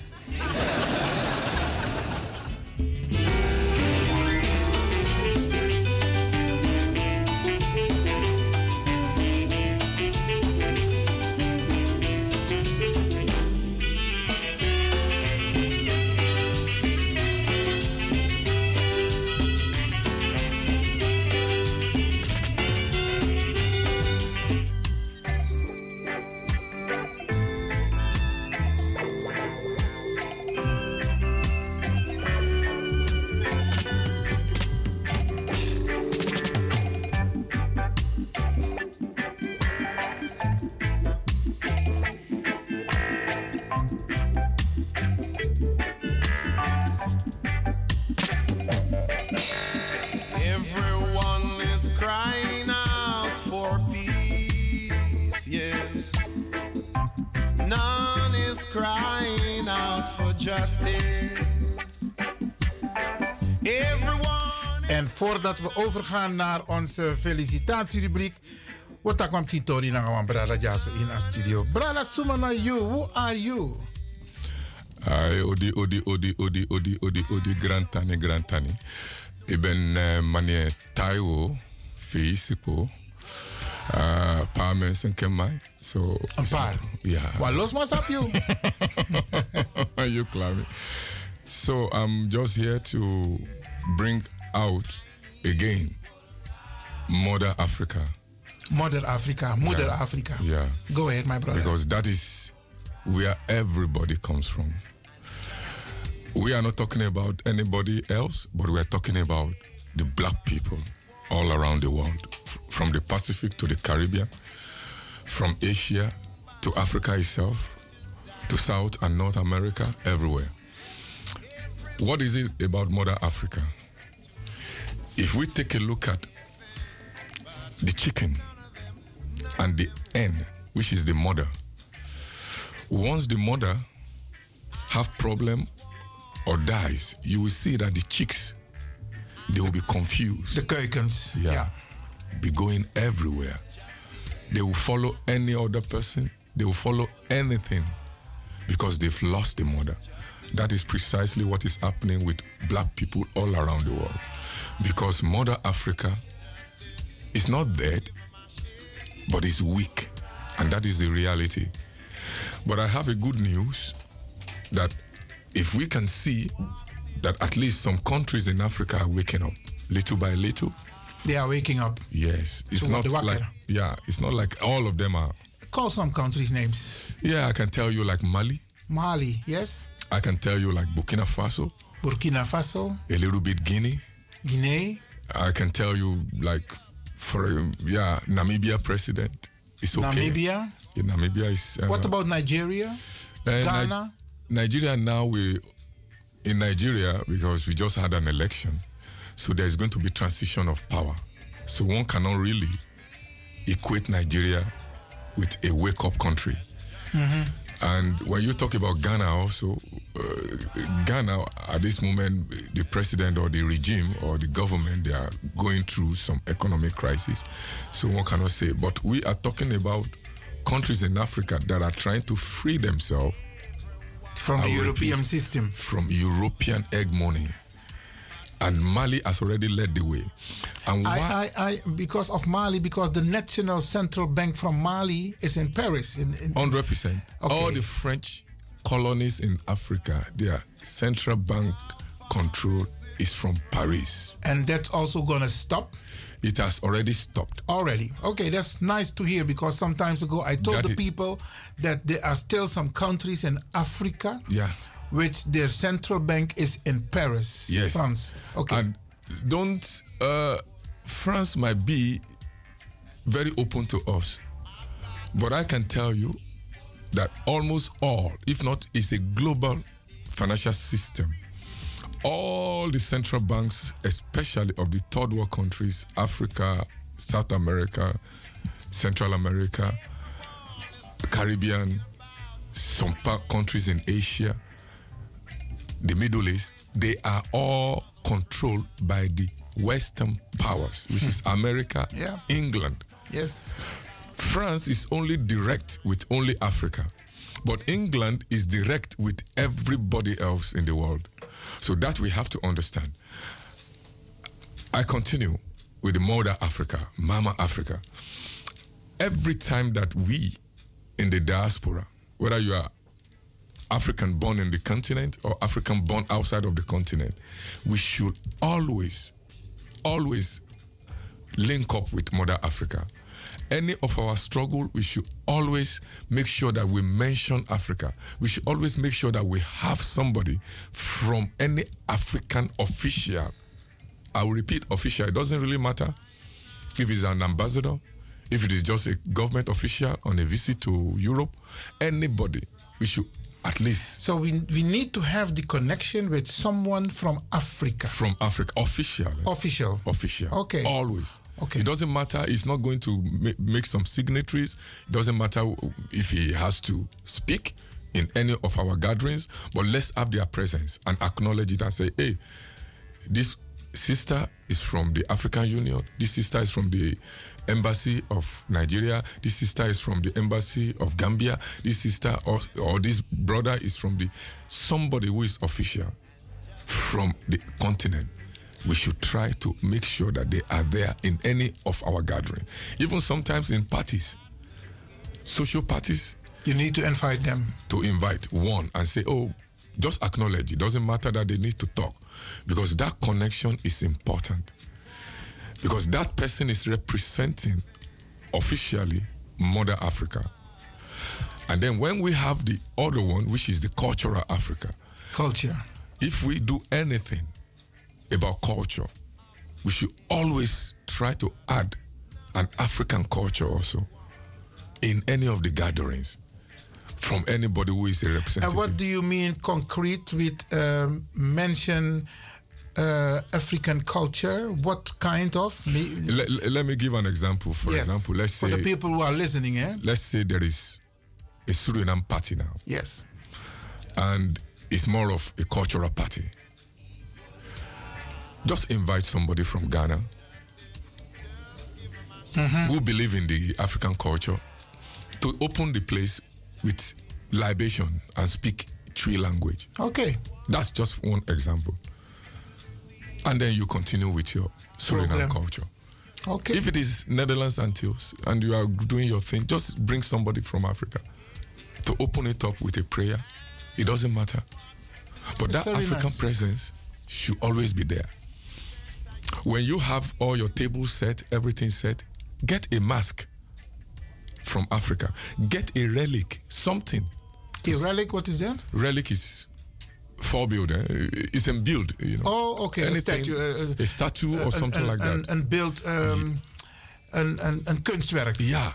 Voordat we overgaan naar onze felicitatierubriek, wat kwam Titori naar mijn brada Jaso in de studio. Brada Sumana you, who are you? Ai, odi, odi, odi, odi, odi, odi, odi, grantani, grantani. Ik ben uh, meneer Taiwo Feisipo. Uh, een paar mensen kennen mij. So, Een paar? Ja. Wat los maar op you? you clammy. So I'm just here to bring out again Mother Africa. Mother Africa, Mother Yeah. Afrika. Yeah. Go ahead, my brother. Because that is where everybody comes from. We are not talking about anybody else, but we are talking about the black people all around the world, from the Pacific to the Caribbean, from Asia to Africa itself, to South and North America, everywhere. What is it about Mother Africa? If we take a look at the chicken and the hen, which is the mother, once the mother have problem or dies, you will see that the chicks they will be confused. The kuikens. Yeah. Be going everywhere. They will follow any other person. They will follow anything because they've lost the mother. That is precisely what is happening with black people all around the world. Because Mother Africa is not dead, but is weak. And that is the reality. But I have a good news that if we can see that at least some countries in Africa are waking up little by little. They are waking up. Yes, it's Ze not like yeah, it's not like all of them are. Call some countries' names. Yeah, I can tell you like Mali. Mali, yes. I can tell you like Burkina Faso, Burkina Faso, a little bit Guinea. Guinea. I can tell you like for yeah, Namibia president. It's okay. Namibia. Yeah, Namibia is. uh, What about Nigeria? Uh, Ni- Ghana? Nigeria now we in Nigeria because we just had an election, so there's going to be transition of power. So one cannot really equate Nigeria with a wake-up country. And when you talk about Ghana, also uh, Ghana at this moment, the president or the regime or the government they are going through some economic crisis. So one cannot say. But we are talking about countries in Africa that are trying to free themselves From the European repeat, system. from European hegemony. And Mali has already led the way. And why? I, I, I, because of Mali, because the National Central Bank from Mali is in Paris. In, in, Hundred percent. Okay. All the French colonies in Africa, their central bank control is from Paris. and that's also going to stop It has already stopped. already. Okay, that's nice to hear because sometimes ago I told That the people that there are still some countries in Africa Yeah. Which their central bank is in Paris, Yes. France. Okay. And don't uh, France might be very open to us, but I can tell you that almost all, if not, is a global financial system. All the central banks, especially of the third world countries, Africa, South America, Central America, Caribbean, some countries in Asia, the Middle East, they are all controlled by the Western powers, which is hmm. America, Yeah. England. yes. France is only direct with only Africa, but England is direct with everybody else in the world. So that we have to understand. I continue with the mother Africa, Mama Africa. Every time that we in the diaspora, whether you are African born in the continent or African born outside of the continent, we should always, always link up with Mother Africa. Any of our struggle, we should always make sure that we mention Africa. We should always make sure that we have somebody from any African official. I will repeat official, it doesn't really matter if it's an ambassador, if it is just a government official on a visit to Europe, anybody, we should at least So we, we need to have the connection with someone from Africa. from Africa, official. Official. Official. Okay. Always. Okay. It doesn't matter. It's not going to make some signatories. It doesn't matter if he has to speak. in any of our gatherings, but let's have their presence and acknowledge it and say, hey, this sister is from the African Union. This sister is from the Embassy of Nigeria. This sister is from the Embassy of Gambia. This sister or, or this brother is from the somebody who is official from the continent. We should try to make sure that they are there in any of our gathering, even sometimes in parties, social parties. You need to invite them. To invite one and say, oh, just acknowledge. It doesn't matter that they need to talk because that connection is important. Because that person is representing officially Mother Africa. And then when we have the other one, which is the cultural Africa, Culture. if we do anything about culture, we should always try to add an African culture also in any of the gatherings from anybody who is a representative. And what do you mean concrete with um, mention uh, African culture? What kind of? Let, let me give an example. For Yes, example, let's say for the people who are listening, eh? let's say there is a Suriname party now, Yes. and it's more of a cultural party. Just invite somebody from Ghana who believe in the African culture to open the place with libation and speak three language. Okay. That's just one example. And then you continue with your Suriname culture. Okay. If it is Netherlands and Antilles and you are doing your thing, just bring somebody from Africa to open it up with a prayer. It doesn't matter. But That's that African nice. presence should always be there. When you have all your tables set, everything set, get a mask from Africa. Get a relic, something. A relic, what is that? Relic is voorbeeld. Eh? It's a build, you know. Oh, okay. A statue. uh, a statue or uh, something like that. Een beeld, um, een, een, een kunstwerk. Yeah.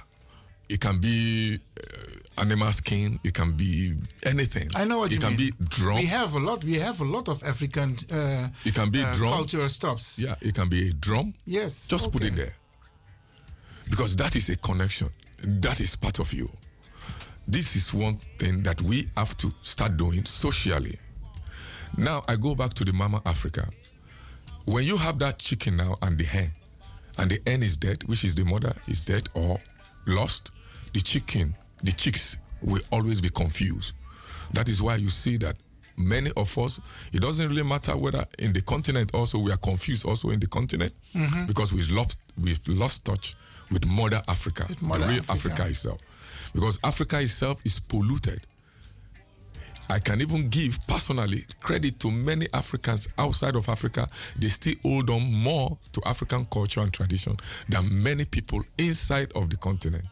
It can be uh, animal skin. It can be anything. I know what it you can mean. be drum. We have a lot. We have a lot of African uh, it can be uh, drum. cultural stops. Yeah, it can be a drum. Yes. Just put it there. Because that is a connection. That is part of you. This is one thing that we have to start doing socially. Now I go back to the Mama Africa. When you have that chicken now and the hen, and the hen is dead, which is the mother is dead or lost, the chicken, the chicks will always be confused. That is why you see that many of us, it doesn't really matter whether in the continent also we are confused also in the continent Mhm. because we've lost we've lost touch with Mother Africa, Mother the real Africa. Africa itself. Because Africa itself is polluted. I can even give personally credit to many Africans outside of Africa. They still hold on more to African culture and tradition than many people inside of the continent.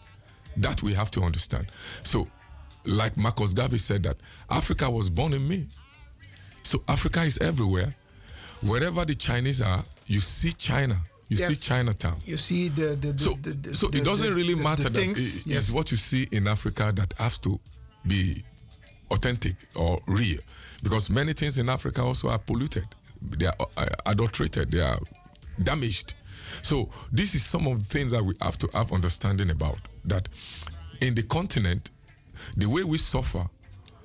That we have to understand. So, like Marcus Garvey said, that Africa was born in me. So, Africa is everywhere. Wherever the Chinese are, you see China. You see Chinatown. You see the the, the, So, the, the so it doesn't really matter that things. it- yes. it's what you see in Africa that has to be authentic or real, because many things in Africa also are polluted, they are uh, adulterated, they are damaged. So this is some of the things that we have to have understanding about. That in the continent, the way we suffer,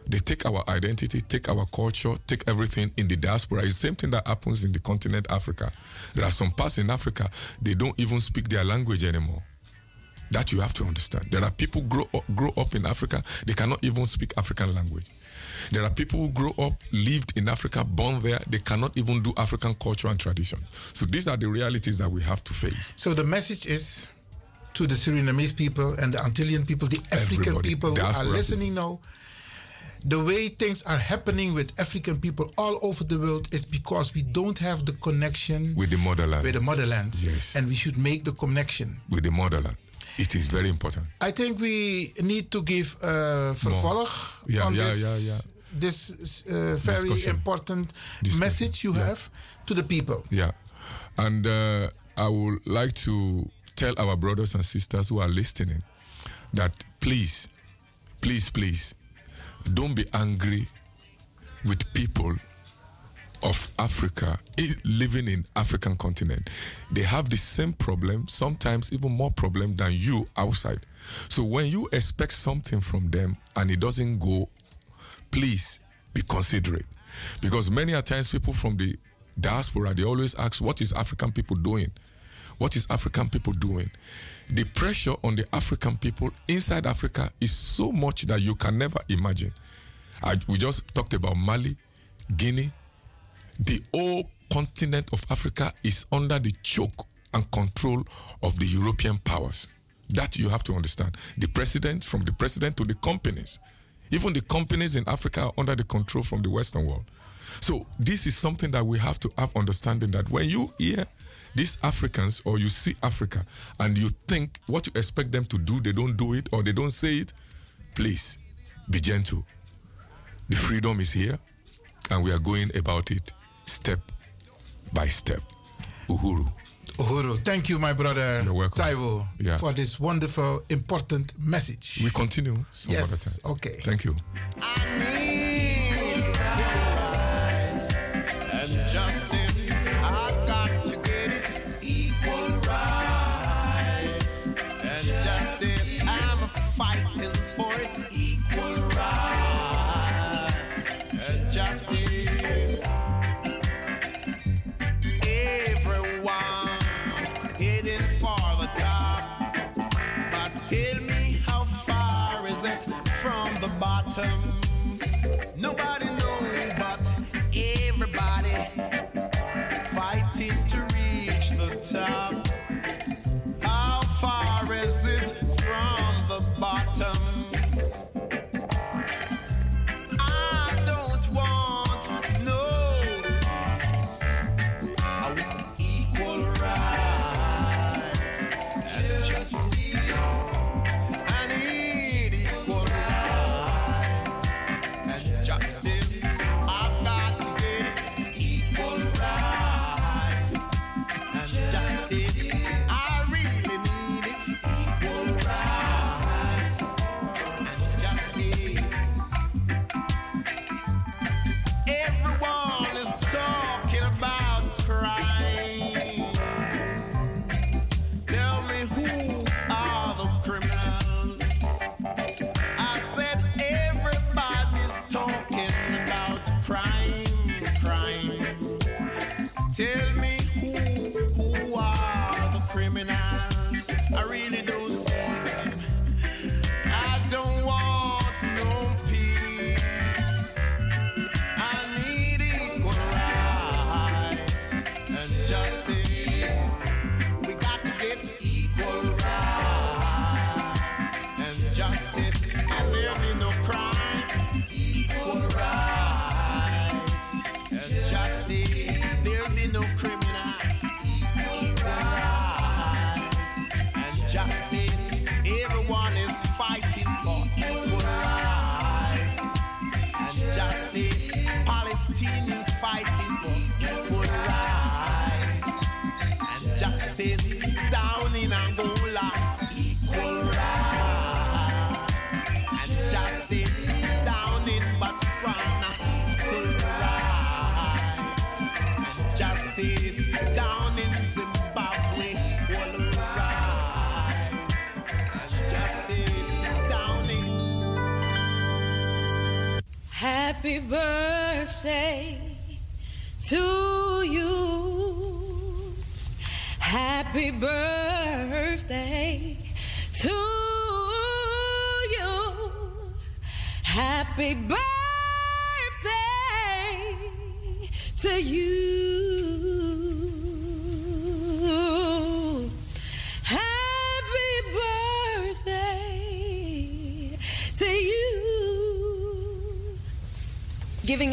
they take our identity, take our culture, take everything in the diaspora. It's the same thing that happens in the continent Africa. There are some parts in Africa, they don't even speak their language anymore. That you have to understand. There are people grow up, grow up in Africa, they cannot even speak African language. There are people who grow up, lived in Africa, born there, they cannot even do African culture and tradition. So these are the realities that we have to face. So the message is to the Surinamese people and the Antillean people, the African Everybody, people who are listening now. The way things are happening with African people all over the world is because we don't have the connection With the motherland. with the motherland. Yes. And we should make the connection. With the motherland. It is very important. I think we need to give uh, vervolg Yeah, on yeah, this, yeah, yeah. this uh, very Discussion. important Discussion, message you yeah. have to the people. Yeah. And uh, I would like to tell our brothers and sisters who are listening that please, please, please, don't be angry with people of Africa living in African continent. They have the same problem, sometimes even more problem than you outside. So when you expect something from them and it doesn't go please be considerate. Because many a times people from the diaspora they always ask, what is African people doing? What is African people doing? The pressure on the African people inside Africa is so much that you can never imagine. I, we just talked about Mali, Guinea. The whole continent of Africa is under the choke and control of the European powers. That you have to understand. The president, from the president to the companies, even the companies in Africa are under the control from the Western world. So this is something that we have to have understanding that when you hear these Africans or you see Africa and you think what you expect them to do, they don't do it or they don't say it, please be gentle. The freedom is here and we are going about it step by step. Uhuru. Uhuru, thank you, my brother You're welcome. Taiwo, Yeah. for this wonderful, important message. We continue some Yes, other time. okay. Thank you. and justice.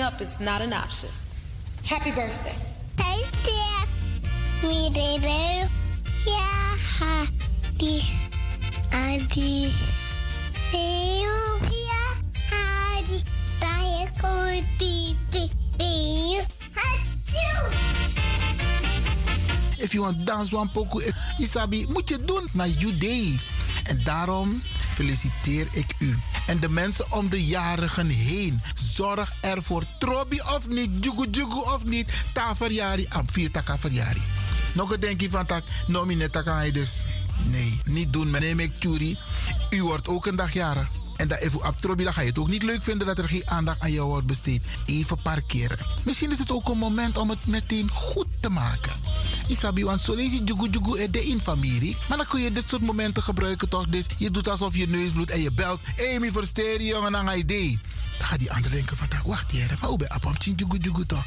Up is not an option. Happy birthday. Adi. If je want one pokoe, eh, Isabi, moet je doen naar you day. En daarom feliciteer ik u. En de mensen om de jarigen heen. Zorg ervoor. Trobi of niet, jugu jugu of niet. Ta verjari, am vier taka verjari. Nog een denkje van tak, net taka dus. Nee, niet doen. Meneer Mekchuri, u wordt ook een dag jarig. En dat even abtrobi, dan ga je het ook niet leuk vinden dat er geen aandacht aan jou wordt besteed. Even parkeren. Misschien is het ook een moment om het meteen goed te maken. Isabi, want zo lees je jugu jugu er de in familie. Maar dan kun je dit soort momenten gebruiken toch? Dus je doet alsof je neus bloedt en je belt. Hey, mi versteer jongen, dan ga je idee. Dan gaat die ander denken van, wacht hier, maar hoe ben je op jugu toch?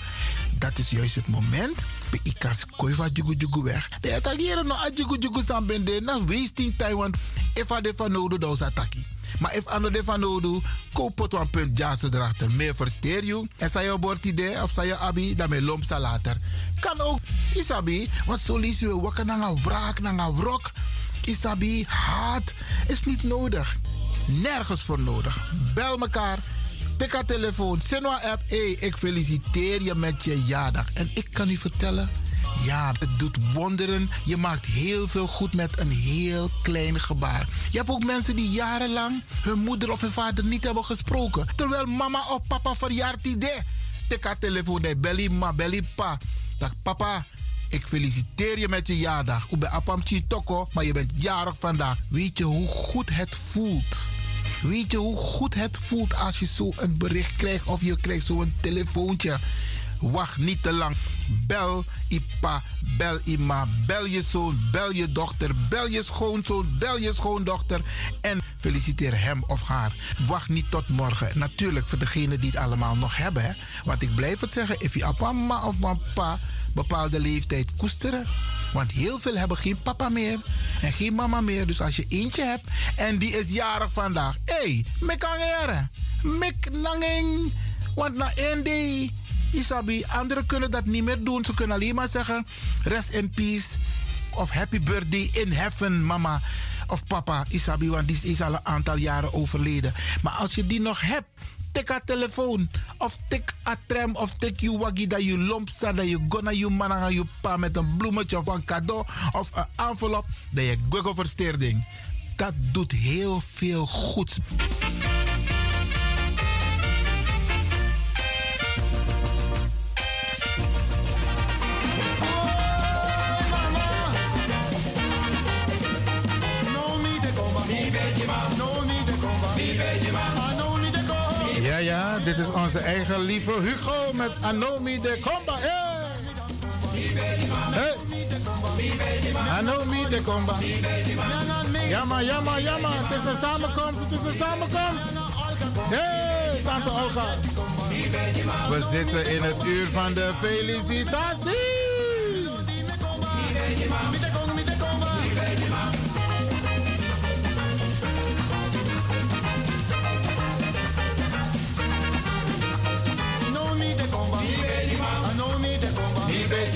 Dat is juist het moment. Bij ikas kooi van jugu jugu weg. De attackeren no a jugu jugu sam bende. Na wasting time, want if I de van nodig, dan is attackie. Maar if ando de nodig, koop het een punt jazz erachter. Meer voor stereo. En zij je of zij je abi, dan met lomp later. Kan ook, isabi, want zo lees we wakker naar een wraak, naar een wrok. Isabi, haat is niet nodig. Nergens voor nodig. Bel elkaar. Tik haar telefoon. Sinwa app. Hey, ik feliciteer je met je jaardag. En ik kan u vertellen. Ja, het doet wonderen. Je maakt heel veel goed met een heel klein gebaar. Je hebt ook mensen die jarenlang hun moeder of hun vader niet hebben gesproken. Terwijl mama of papa verjaart idee. Tik haar telefoon. Hey, belly ma, belly pa. Dag papa. Ik feliciteer je met je jaardag. Ik ben Apamchi Toko, maar je bent jarig vandaag. Weet je hoe goed het voelt? Weet je hoe goed het voelt als je zo een bericht krijgt of je krijgt zo'n telefoontje? Wacht niet te lang. Bel Ipa, bel Ima, bel je zoon, bel je dochter, bel je schoonzoon, bel je schoondochter en feliciteer hem of haar. Wacht niet tot morgen. Natuurlijk voor degenen die het allemaal nog hebben. Hè? Want ik blijf het zeggen, if je papa of papa bepaalde leeftijd koesteren. Want heel veel hebben geen papa meer en geen mama meer. Dus als je eentje hebt en die is jarig vandaag. Hé, hey, mek angere. Mek nanging. Want na één day, Isabi, anderen kunnen dat niet meer doen. Ze kunnen alleen maar zeggen, rest in peace. Of happy birthday in heaven, mama of papa Isabi, want die is al een aantal jaren overleden. Maar als je die nog hebt, tik a telefoon. Of tik a tram. Of tik je waggie dat je lomp. Dat je gonna je man aan je pa met een bloemetje of een cadeau. Of een envelop. Dat je google versteerding. Dat doet heel veel goeds. Ja, dit is onze eigen lieve Hugo met Anomi de Comba. Hey! Anomi de Comba. Jamma, jamma, jamma. Het is een samenkomst, het is een samenkomst. Hey, tante Olga. We zitten in het uur van de felicitaties.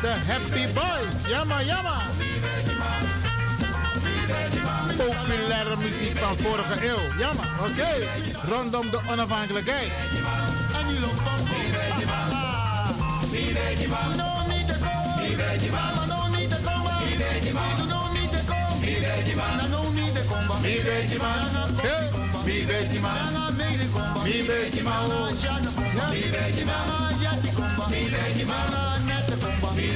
de Happy Boys. Jamma, jamma. Populaire muziek van vorige eeuw. Jammer, oké. Rondom de onafhankelijkheid. Mi vedi man, hey, mi vedi man, mi vedi man, mi vedi man, mi vedi man, mi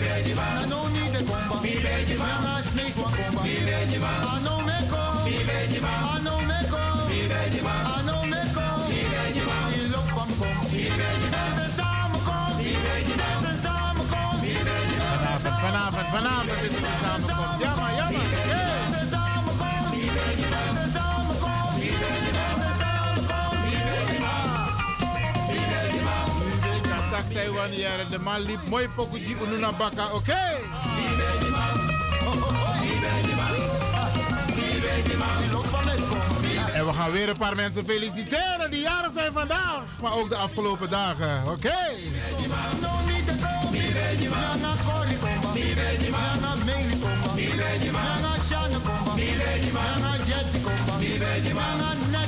vedi man, no need the comba, mi vedi man, snakes comba, mi vedi man, I know me go, mi vedi man, I know me go, mi vedi man, I know me go, mi vedi man, mi mi vedi man, ze samenkomst, mi vedi man, ze samenkomst, mi vedi man, vanavond, vanavond, is het jammer, jammer, yeah. Tak zei wanneer de man liep mooi pokuji ununa baka, oké? Okay? Man? we gaan weer een paar mensen feliciteren die jarig zijn vandaag. Maar ook de afgelopen dagen. Oké.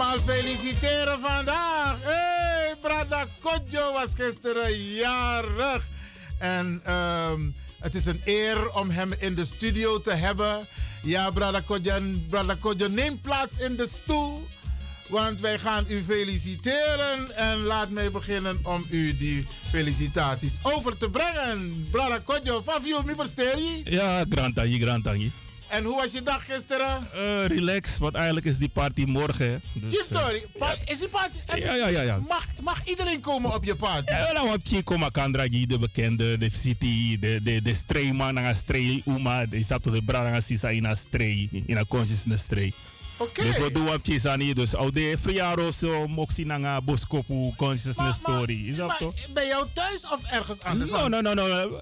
allemaal feliciteren vandaag? Hey, Brada Kodjo was gisteren jarig. En ehm, het is een eer om hem in de studio te hebben. Ja, Brada Kodjo, Brada Kodjo, neem plaats in de stoel. Want wij gaan u feliciteren. En laat mij beginnen om u die felicitaties over te brengen. Brada Kodjo, Fabio, mi versteer je? Ja, Grantangi, Grantangi. En hoe was je dag gisteren? Eh relax, want eigenlijk is die party morgen. Dus, eh, Story, pa- is die party? Ja, ja, ja, ja. Mag, mag iedereen komen op je party? Ja, dan heb je Chico Makandragi, de bekende, de city, de, de, de strijman, de stray Uma, de sapto de brada sisa in een stray, in een consciousness stray. Oké. Dus we doen wat je dus al de verjaardag zo moxie na boskopu consciousness story. Is dat toch? bij jou thuis of ergens anders? No, no, no, no.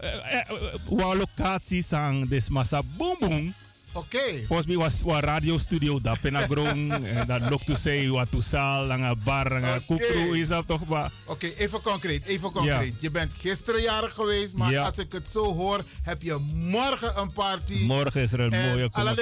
Waar locatie sang, des massa boom boom. Oké. Volgens mij was een radiostudio dat Penagrong, en dat loopt to say wat to sal, een bar, een koekroe, is dat toch maar. Oké, even concreet, even concreet. Je bent gisteren jarig geweest, maar Ja. als ik het zo hoor, heb je morgen een party. Morgen is er een en mooie alle de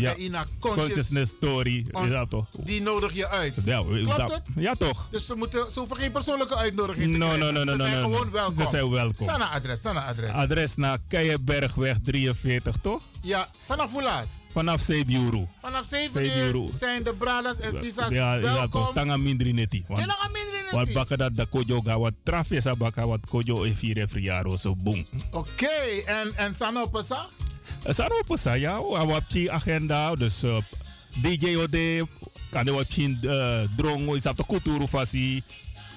Ja. ina conscious, Consciousness story, on- is dat toch? die nodig je uit. Ja, Klopt dat- het? Ja, toch? Dus ze, moeten, ze hoeven geen persoonlijke uitnodiging te No, krijgen. no, no, no, Ze no, zijn no, no. gewoon welkom. Ze zijn welkom. Sana adres, sana adres. Adres naar Keienbergweg 43, toch? ja, vanaf hoe laat? Vanaf Zeebuuru. Vanaf 7 Zeebuuru. uur zijn de bradas en sisas Ja, ja, welkom. toch? Tanga mindri neti. Tanga mindri neti. Wat bakken dat kojo ga wat trafjes wat kojo e vier verjaardag zo boom. Oké, en, en Sana Pasa? Sano op sa ja, we hebben agenda dus uh, DJ ode kan de zien uh, drong is op de fasi.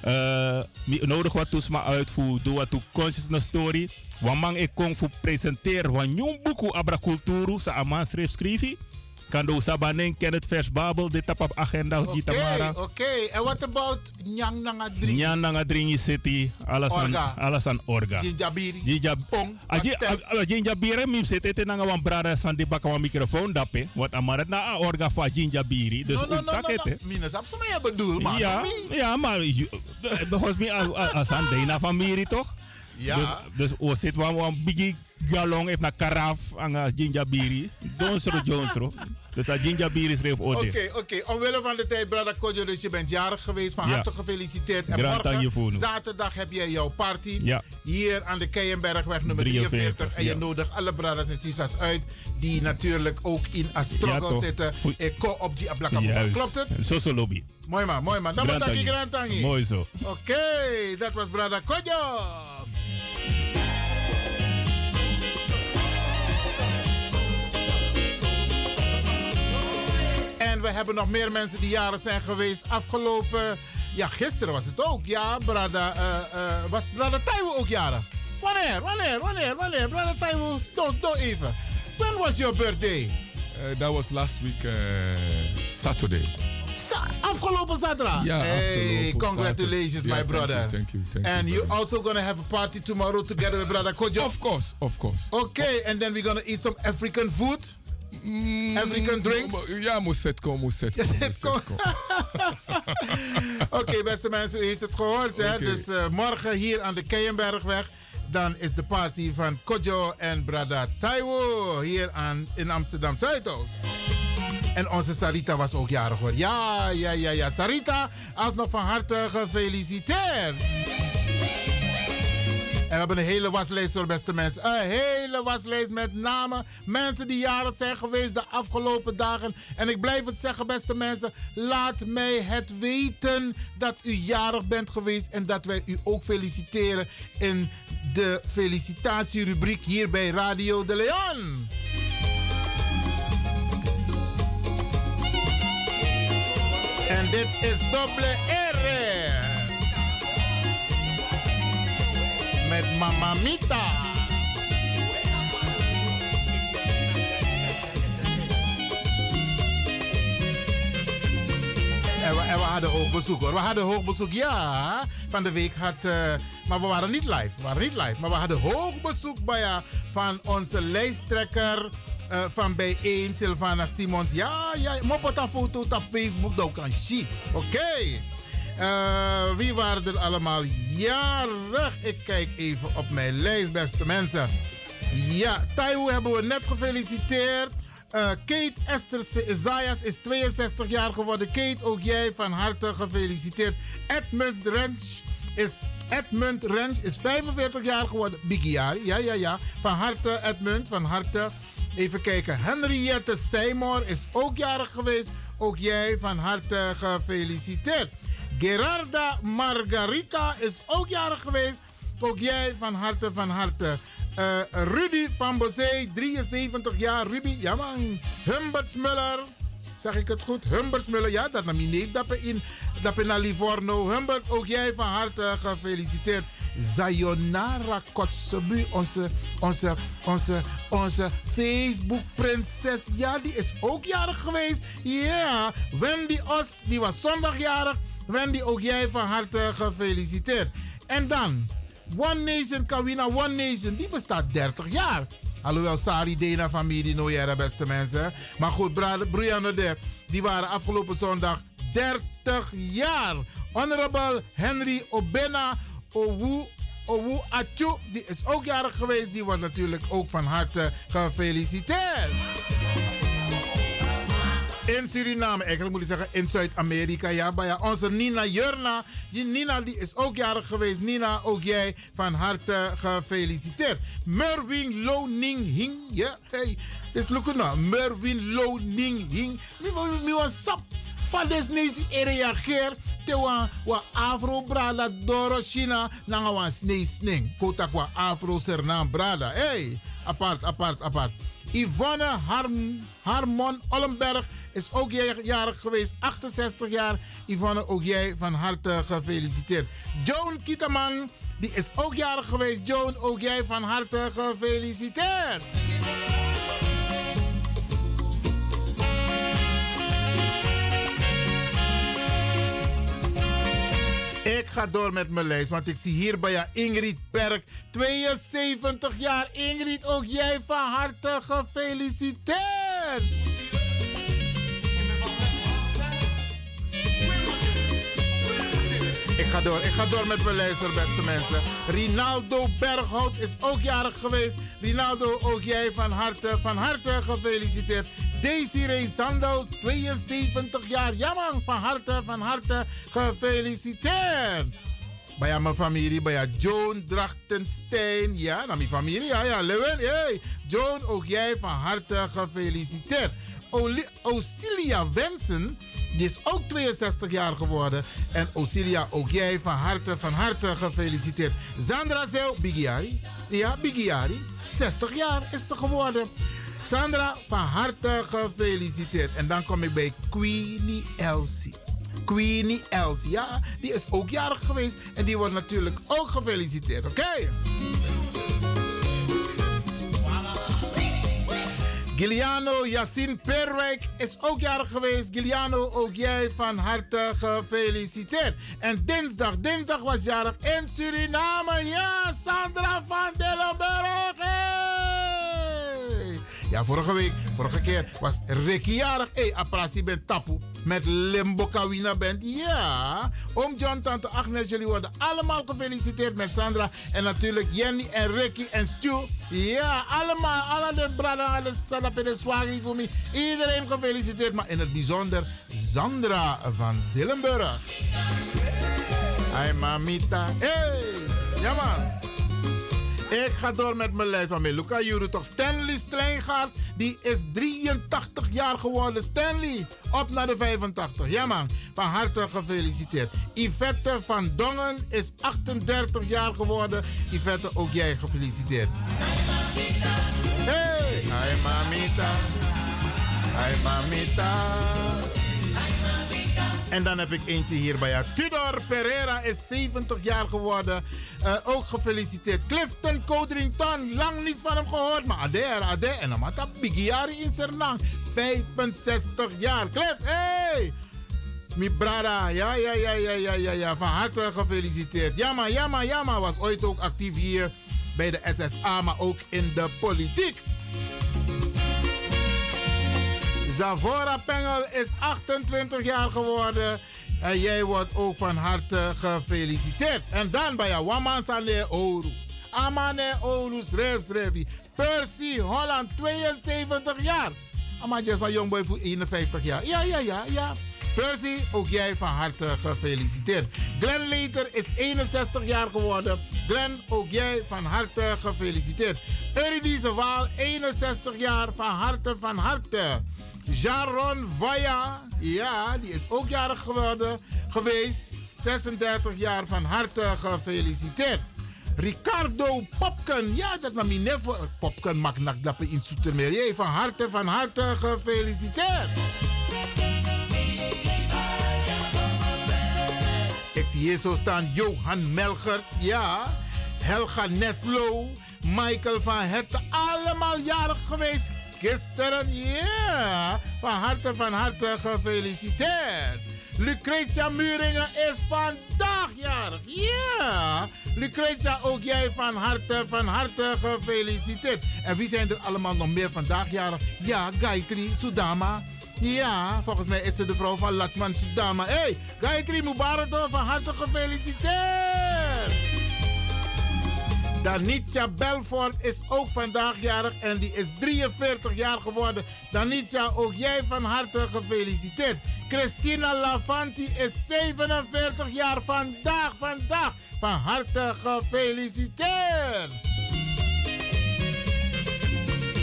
Uh, nodig wat toesma uitvoer, doe wat toe consciousness story. Wamang ik kon voor presenteren van jong boeku abra cultuur sa aman schreef schrijven. Kan do sabanen ken het vers babel dit tap op agenda Oké, okay, tamara. oké. En what about Nyang Nanga 3? Nyan nanga dringi city alles aan Orga. alles aan orga. Jinjabiri. Jinja Pong. Aji jinja biri mi zit ete nanga wan brada san di baka wan microfoon dape. Wat amaret na a orga fa jinja biri. Dus no, no, no, no, no. Minus ab sama ya bedoel, maar Ja, ja, maar ju- volgens mij a- a- asan deina familie toch? Ja. Dus, dus o zit wan wan bigi galong heeft na karaf aan a jinja biri. Donsro jonsro. Dus a jinja biri schreef Oké, ode. oké. Omwille van de tijd, Brada Kodjo, dus je bent jarig geweest. Van Ja. harte gefeliciteerd. En Grand morgen, zaterdag, heb je jouw party. Ja. Hier aan de Keienbergweg nummer 43. 43, en je ja. nodigt alle bradas en sisas uit. Die natuurlijk ook in een struggle zitten. Ik kom op die ablaka. Juist. Klopt het? Zo zo lobby. Mooi man, mooi man. Dan. Grand Tangi. Mooi zo. Oké, dat was Brada Kodjo. En we hebben nog meer mensen die jaren zijn geweest. Afgelopen, ja, gisteren was het ook. Ja, Brada, eh, eh, was Brada Taiwo ook jarig? Wanneer, wanneer, wanneer, wanneer? Brada Taiwo, doe, doe even. When was your birthday? Uh, that was last week, uh, Saturday. Sa- afgelopen zaterdag? Ja, Hey, afgelopen congratulations, Saturday. my Yeah, thank you, brother. thank you, thank you, and you brother. also gonna have a party tomorrow together with brother Kojo? Of course, of course. Okay, and then we're gonna eat some African food? African drinks? Ja, moest het komen. Oké, beste mensen, u heeft het gehoord. Hè? Dus eh, morgen hier aan de Keienbergweg. Dan is de party van Kojo en Brada Taiwo hier aan, in Amsterdam Zuidoost. En onze Sarita was ook jarig hoor. Ja, ja, ja, ja. Sarita, alsnog van harte gefeliciteerd. We hebben een hele waslijst voor beste mensen. Een hele waslijst met namen. Mensen die jarig zijn geweest de afgelopen dagen. En ik blijf het zeggen, beste mensen. Laat mij het weten dat u jarig bent geweest. En dat wij u ook feliciteren in de felicitatierubriek hier bij Radio de Leon. En dit is dubbele R. Met Mamma Mita. En we, en we hadden hoog bezoek hoor. We hadden hoog bezoek, ja. Van de week had. eh, maar we waren niet live. Waren niet live. Maar we hadden hoog bezoek bij, ja, van onze lijsttrekker eh, van bijeen, Sylvana Simons. Ja, ja. Een foto op Facebook. Dat kan shit. Oké. Eh, wie waren er allemaal jarig? Ik kijk even op mijn lijst, beste mensen. Ja, Taiwo hebben we net gefeliciteerd. Eh, Kate Esther Zayas is 62 jaar geworden. Kate, ook jij van harte gefeliciteerd. Edmund Rens is, Edmund Rens is 45 jaar geworden. Bigiari, ja, ja, ja. Van harte, Edmund, van harte. Even kijken. Henriette Seymour is ook jarig geweest. Ook jij van harte gefeliciteerd. Gerarda Margarita is ook jarig geweest. Ook jij van harte, van harte. Eh, Rudy van Bozee, 73 jaar. Ruby, ja man. Humbert Muller. Zeg ik het goed? Humbert Muller, ja, dat naar mijn neef. Dat in, dat in Livorno. Humbert, ook jij van harte gefeliciteerd. Sayonara Kotsebu, onze, onze, onze, onze Facebook-prinses. Ja, die is ook jarig geweest. Ja, Wendy Os, die was zondag jarig. Wendy, ook jij van harte gefeliciteerd. En dan, One Nation Kawina One Nation, die bestaat 30 jaar. Alhoewel Sari Dena familie no jaren, beste mensen. Maar goed, Brianna de, die waren afgelopen zondag 30 jaar. Honorable Henry Obena Owu Owu Achu, die is ook jarig geweest. Die wordt natuurlijk ook van harte gefeliciteerd. In Suriname, eigenlijk moet ik zeggen in Zuid-Amerika. Ja, ja, onze Nina Jurna. Nina die is ook jarig geweest. Nina, ook jij van harte gefeliciteerd. Merwin Lo Ning Hing. Ja, hey. Dus look nou. Merwin Lo Ning Hing. Mi was sap. Van des nezi reageer. Te wa, wa afro brada doro China. Nanga wa snee sning. Kotak wa afro sernam brada. Hey. Apart, apart, apart. Yvonne Harm, Harmon Ollenberg is ook jarig geweest, 68 jaar. Yvonne, ook jij van harte gefeliciteerd. Joan Kieteman, die is ook jarig geweest. Joan, ook jij van harte gefeliciteerd. Ik ga door met mijn lijst, want ik zie hier bij jou Ingrid Perk, 72 jaar. Ingrid, ook jij van harte gefeliciteerd. Ik ga door, ik ga door met mijn lijst, beste mensen. Rinaldo Berghout is ook jarig geweest. Rinaldo, ook jij van harte, van harte gefeliciteerd. Desiree Sandel, 72 jaar. Ja man, van harte, van harte gefeliciteerd. Bij mijn familie, bij Joan Drachtenstein. Ja, naar mijn familie. Ja, ja. Hey. Joan, ook jij van harte gefeliciteerd. Ocilia Wensen, die is ook 62 jaar geworden. En Ocilia, ook jij van harte, van harte gefeliciteerd. Sandra Zeel, Bigiari. Ja, Bigiari. 60 jaar is ze geworden. Sandra, van harte gefeliciteerd. En dan kom ik bij Queenie Elsie. Queenie Elsie, ja, die is ook jarig geweest. En die wordt natuurlijk ook gefeliciteerd, oké? Giliano Yassin Perwijk is ook jarig geweest. Giliano, ook jij van harte gefeliciteerd. En dinsdag, dinsdag was jarig in Suriname. Ja, Sandra van Dellenburg. Hey! Ja, vorige week, vorige keer was Ricky jarig. Hé, hey, Aprasi bent tapu. Met Limbo Kawina bent. Ja. Oom John, tante Agnes, jullie worden allemaal gefeliciteerd met Sandra. En natuurlijk Jenny en Ricky en Stu. Ja, allemaal. Alle de braden, alle in de zwaging voor me. Iedereen gefeliciteerd. Maar in het bijzonder Sandra van Dillenburg. Hi, mamita. Hey. Ja. Ik ga door met mijn lijst. Maar Luca Juru toch. Stanley Strijngaard, die is 83 jaar geworden. Stanley, op naar de 85. Ja man, van harte gefeliciteerd. Yvette van Dongen is 38 jaar geworden. Yvette, ook jij gefeliciteerd. Hey, hi mamita. Hi mamita. En dan heb ik eentje hier bij jou. Tudor Pereira is 70 jaar geworden. Uh, ook gefeliciteerd. Clifton Codrington, lang niets van hem gehoord. Maar Adair, Adair. En dan had dat Bigiari in Sernang. 65 jaar. Cliff, hey! Mi brada, ja, ja, ja, ja, ja, ja, ja. Van harte gefeliciteerd. Jamma, jamma, jamma. Was ooit ook actief hier bij de SSA, maar ook in de politiek. Zavora Pengel is 28 jaar geworden. En jij wordt ook van harte gefeliciteerd. En dan bij jou, Wamansane Oru. Amane Oru, schrijf. Percy Holland, 72 jaar. Amadjes van Jongboy voor 51 jaar. Ja, ja, ja, ja. Percy, ook jij van harte gefeliciteerd. Glenn Leter is 61 jaar geworden. Glenn, ook jij van harte gefeliciteerd. Eurydice Waal, 61 jaar, van harte, van harte. Jaron Vaya, ja, die is ook jarig geworden, geweest. 36 jaar van harte gefeliciteerd. Ricardo Popken, ja, dat je net voor. Popken mag nak dappen in Soetermeer. Van harte, van harte gefeliciteerd. Ik zie hier zo staan Johan Melgert, ja. Helga Neslo, Michael van Herten, allemaal jarig geweest gisteren. Ja, van harte, van harte gefeliciteerd. Lucretia Muringen is vandaag jarig. Ja, Lucretia, ook jij van harte, van harte gefeliciteerd. En wie zijn er allemaal nog meer vandaag jarig? Ja, Gayatri Sudama. Ja, volgens mij is ze de vrouw van Latsman Sudama. Hé, hey, Gayatri Mubarak, van harte gefeliciteerd. Danitja Belfort is ook vandaag jarig en die is 43 jaar geworden. Danitja, ook jij van harte gefeliciteerd. Christina Lavanti is 47 jaar vandaag, vandaag. Van harte gefeliciteerd.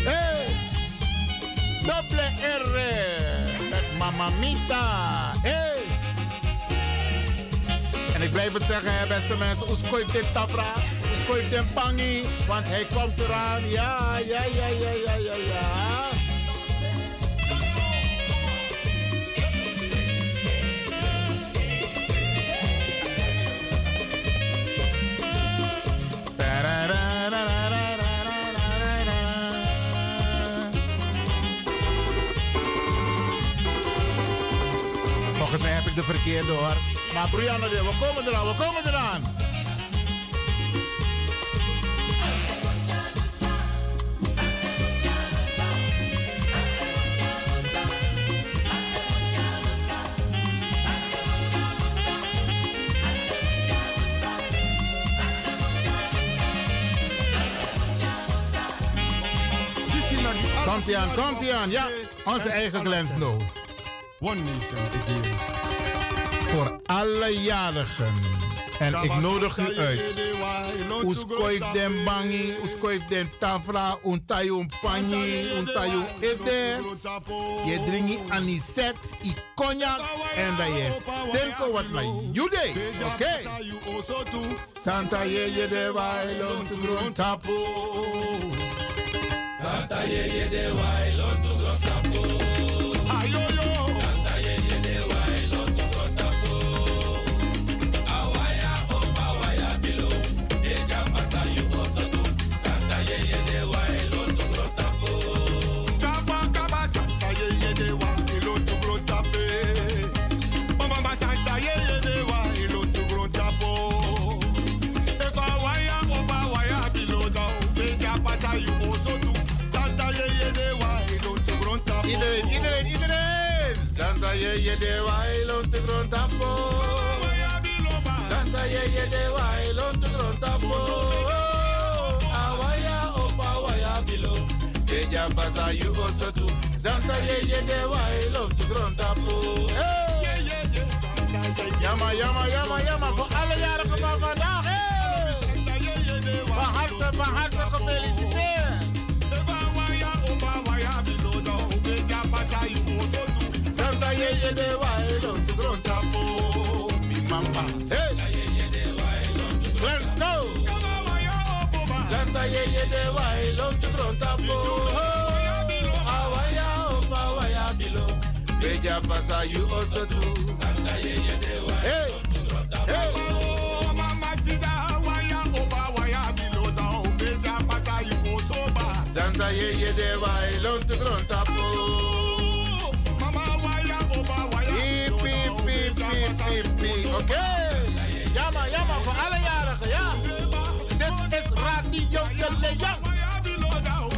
Hey, dubbele R met Mama Mita. Hey. En ik blijf het zeggen, beste mensen. Oeskoip dit tabra. Oeskoip den pangi. Want hij komt eraan. Ja, ja, ja, ja, ja, ja, ja. Volgens mij heb ik de verkeerde hoor. Maar Brianna, we komen eraan, we komen eraan. Komt ie aan, komt ie aan. Ja, onze eigen Glenn Snow. One nation again. Voor alle jarigen. En ik nodig u uit. Uskoif den bangi, uskoif den tafra, untayu panyi, untayu ede. Je drinkt aniset, i cognac en dat je cirkel wat na jude. Oké. Santa ye ye de gron tapo. Santa ye ye de wailon tu gron tapo. Ayoyo. Ye de wailon tu gron tapo. Santa ye ye de wailon tu gron tapo. Awaya opa waya bilo. Eja pasa you also. Santa ye ye de. Jamma, jamma, jamma, jamma. Voor alle jarigen van. Hey. Van harte van harte gefeliciteerd. Yeye de to Grontapo, mi mama. Hey! Glenn Snow! Santa Yeye de Wailo to Grontapo, Awaya Opa. Beja pasa you also. Santa Yeye de to. Hey! Beja pasa. Santa Yeye de Wailo to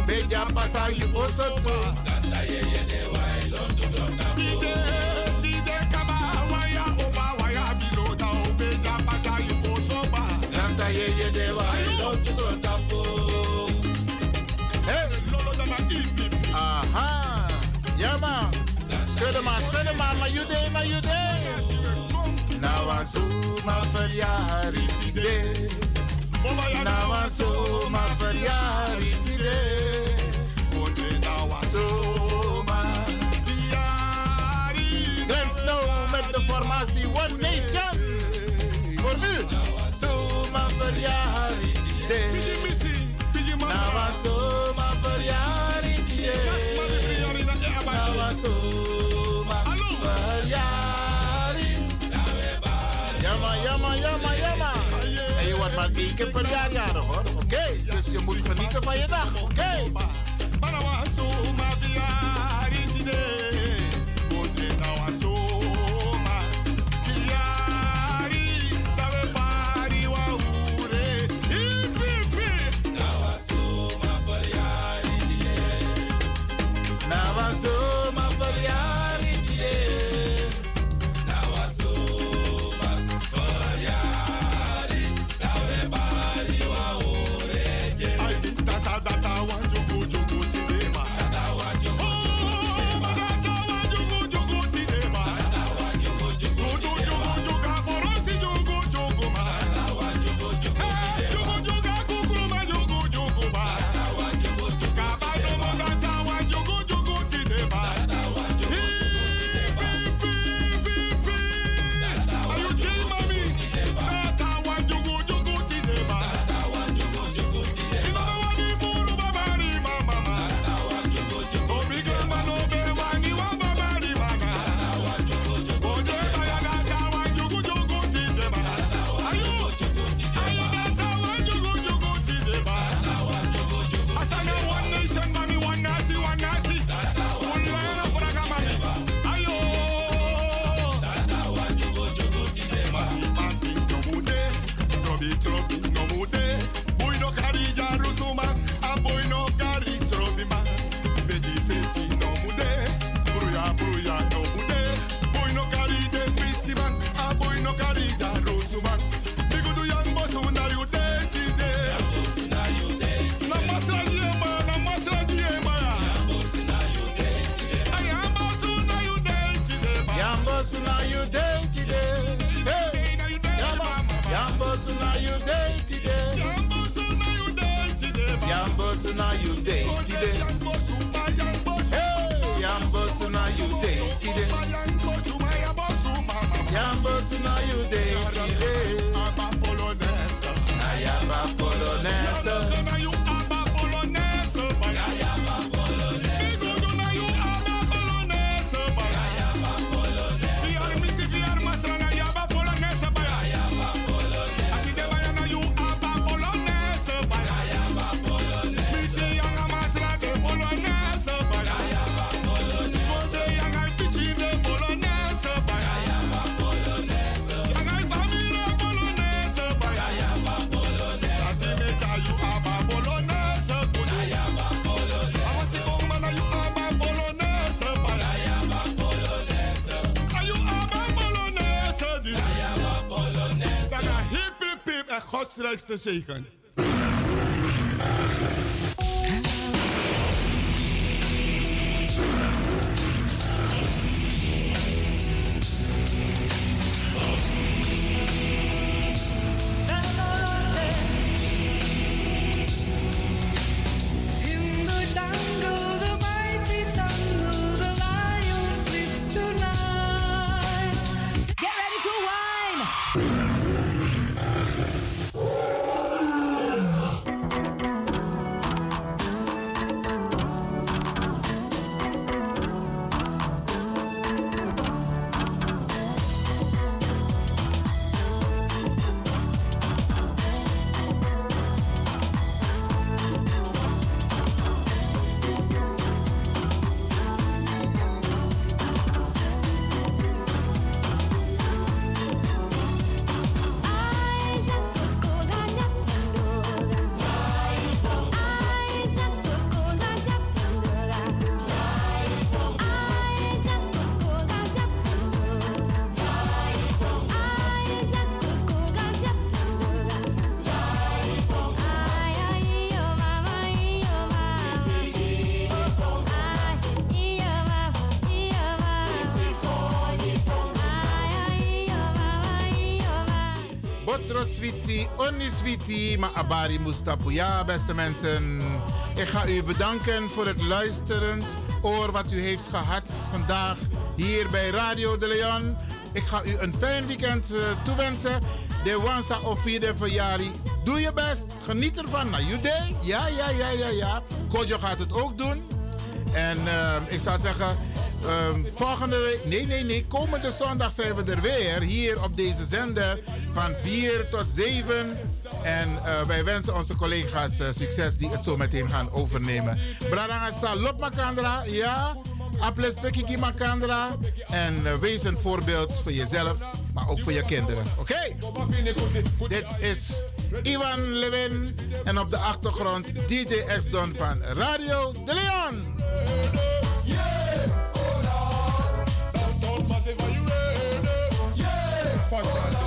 Beja pasa you also too. Santa Yeye de Wailo to Grontapo. Santa Yeye de Wailo to Grontapo. Hey. Aha. Ja, man. Schudden maar, schudden maar, maar day, maar day. Nou maar verjaardag idee. Was zo maar verjaardag idee. Was zo maar Glenn Snow met de formatie One Nation. Voor u. Zo maar verjaardag idee. Nou was zo maar verjaardag idee. Nou was zo Jammer, jammer, jammer, jammer. Wordt maar één keer per jaar jarig hoor. Oké, dus je moet genieten van je dag. Oké. Nou ecstasy. Con Maar Abari Mustapu. Ja, beste mensen. Ik ga u bedanken voor het luisterend oor wat u heeft gehad vandaag hier bij Radio de Leon. Ik ga u een fijn weekend uh, toewensen. De Wansa of vierde verjaring. Doe je best. Geniet ervan. Nou, you day. Ja, ja, ja, ja, ja. Kojo gaat het ook doen. En uh, ik zou zeggen, um, volgende week, nee, nee, nee, komende zondag zijn we er weer. Hier op deze zender van 4 tot 7. En uh, wij wensen onze collega's uh, succes die het zo meteen gaan overnemen. Bradanga Salop Makandra, ja. Aples Pekiki Makandra. En uh, wees een voorbeeld voor jezelf, maar ook voor je kinderen. Oké? Dit is Ivan Levin. En op de achtergrond DJ X-Don van Radio De Leon. Temeka,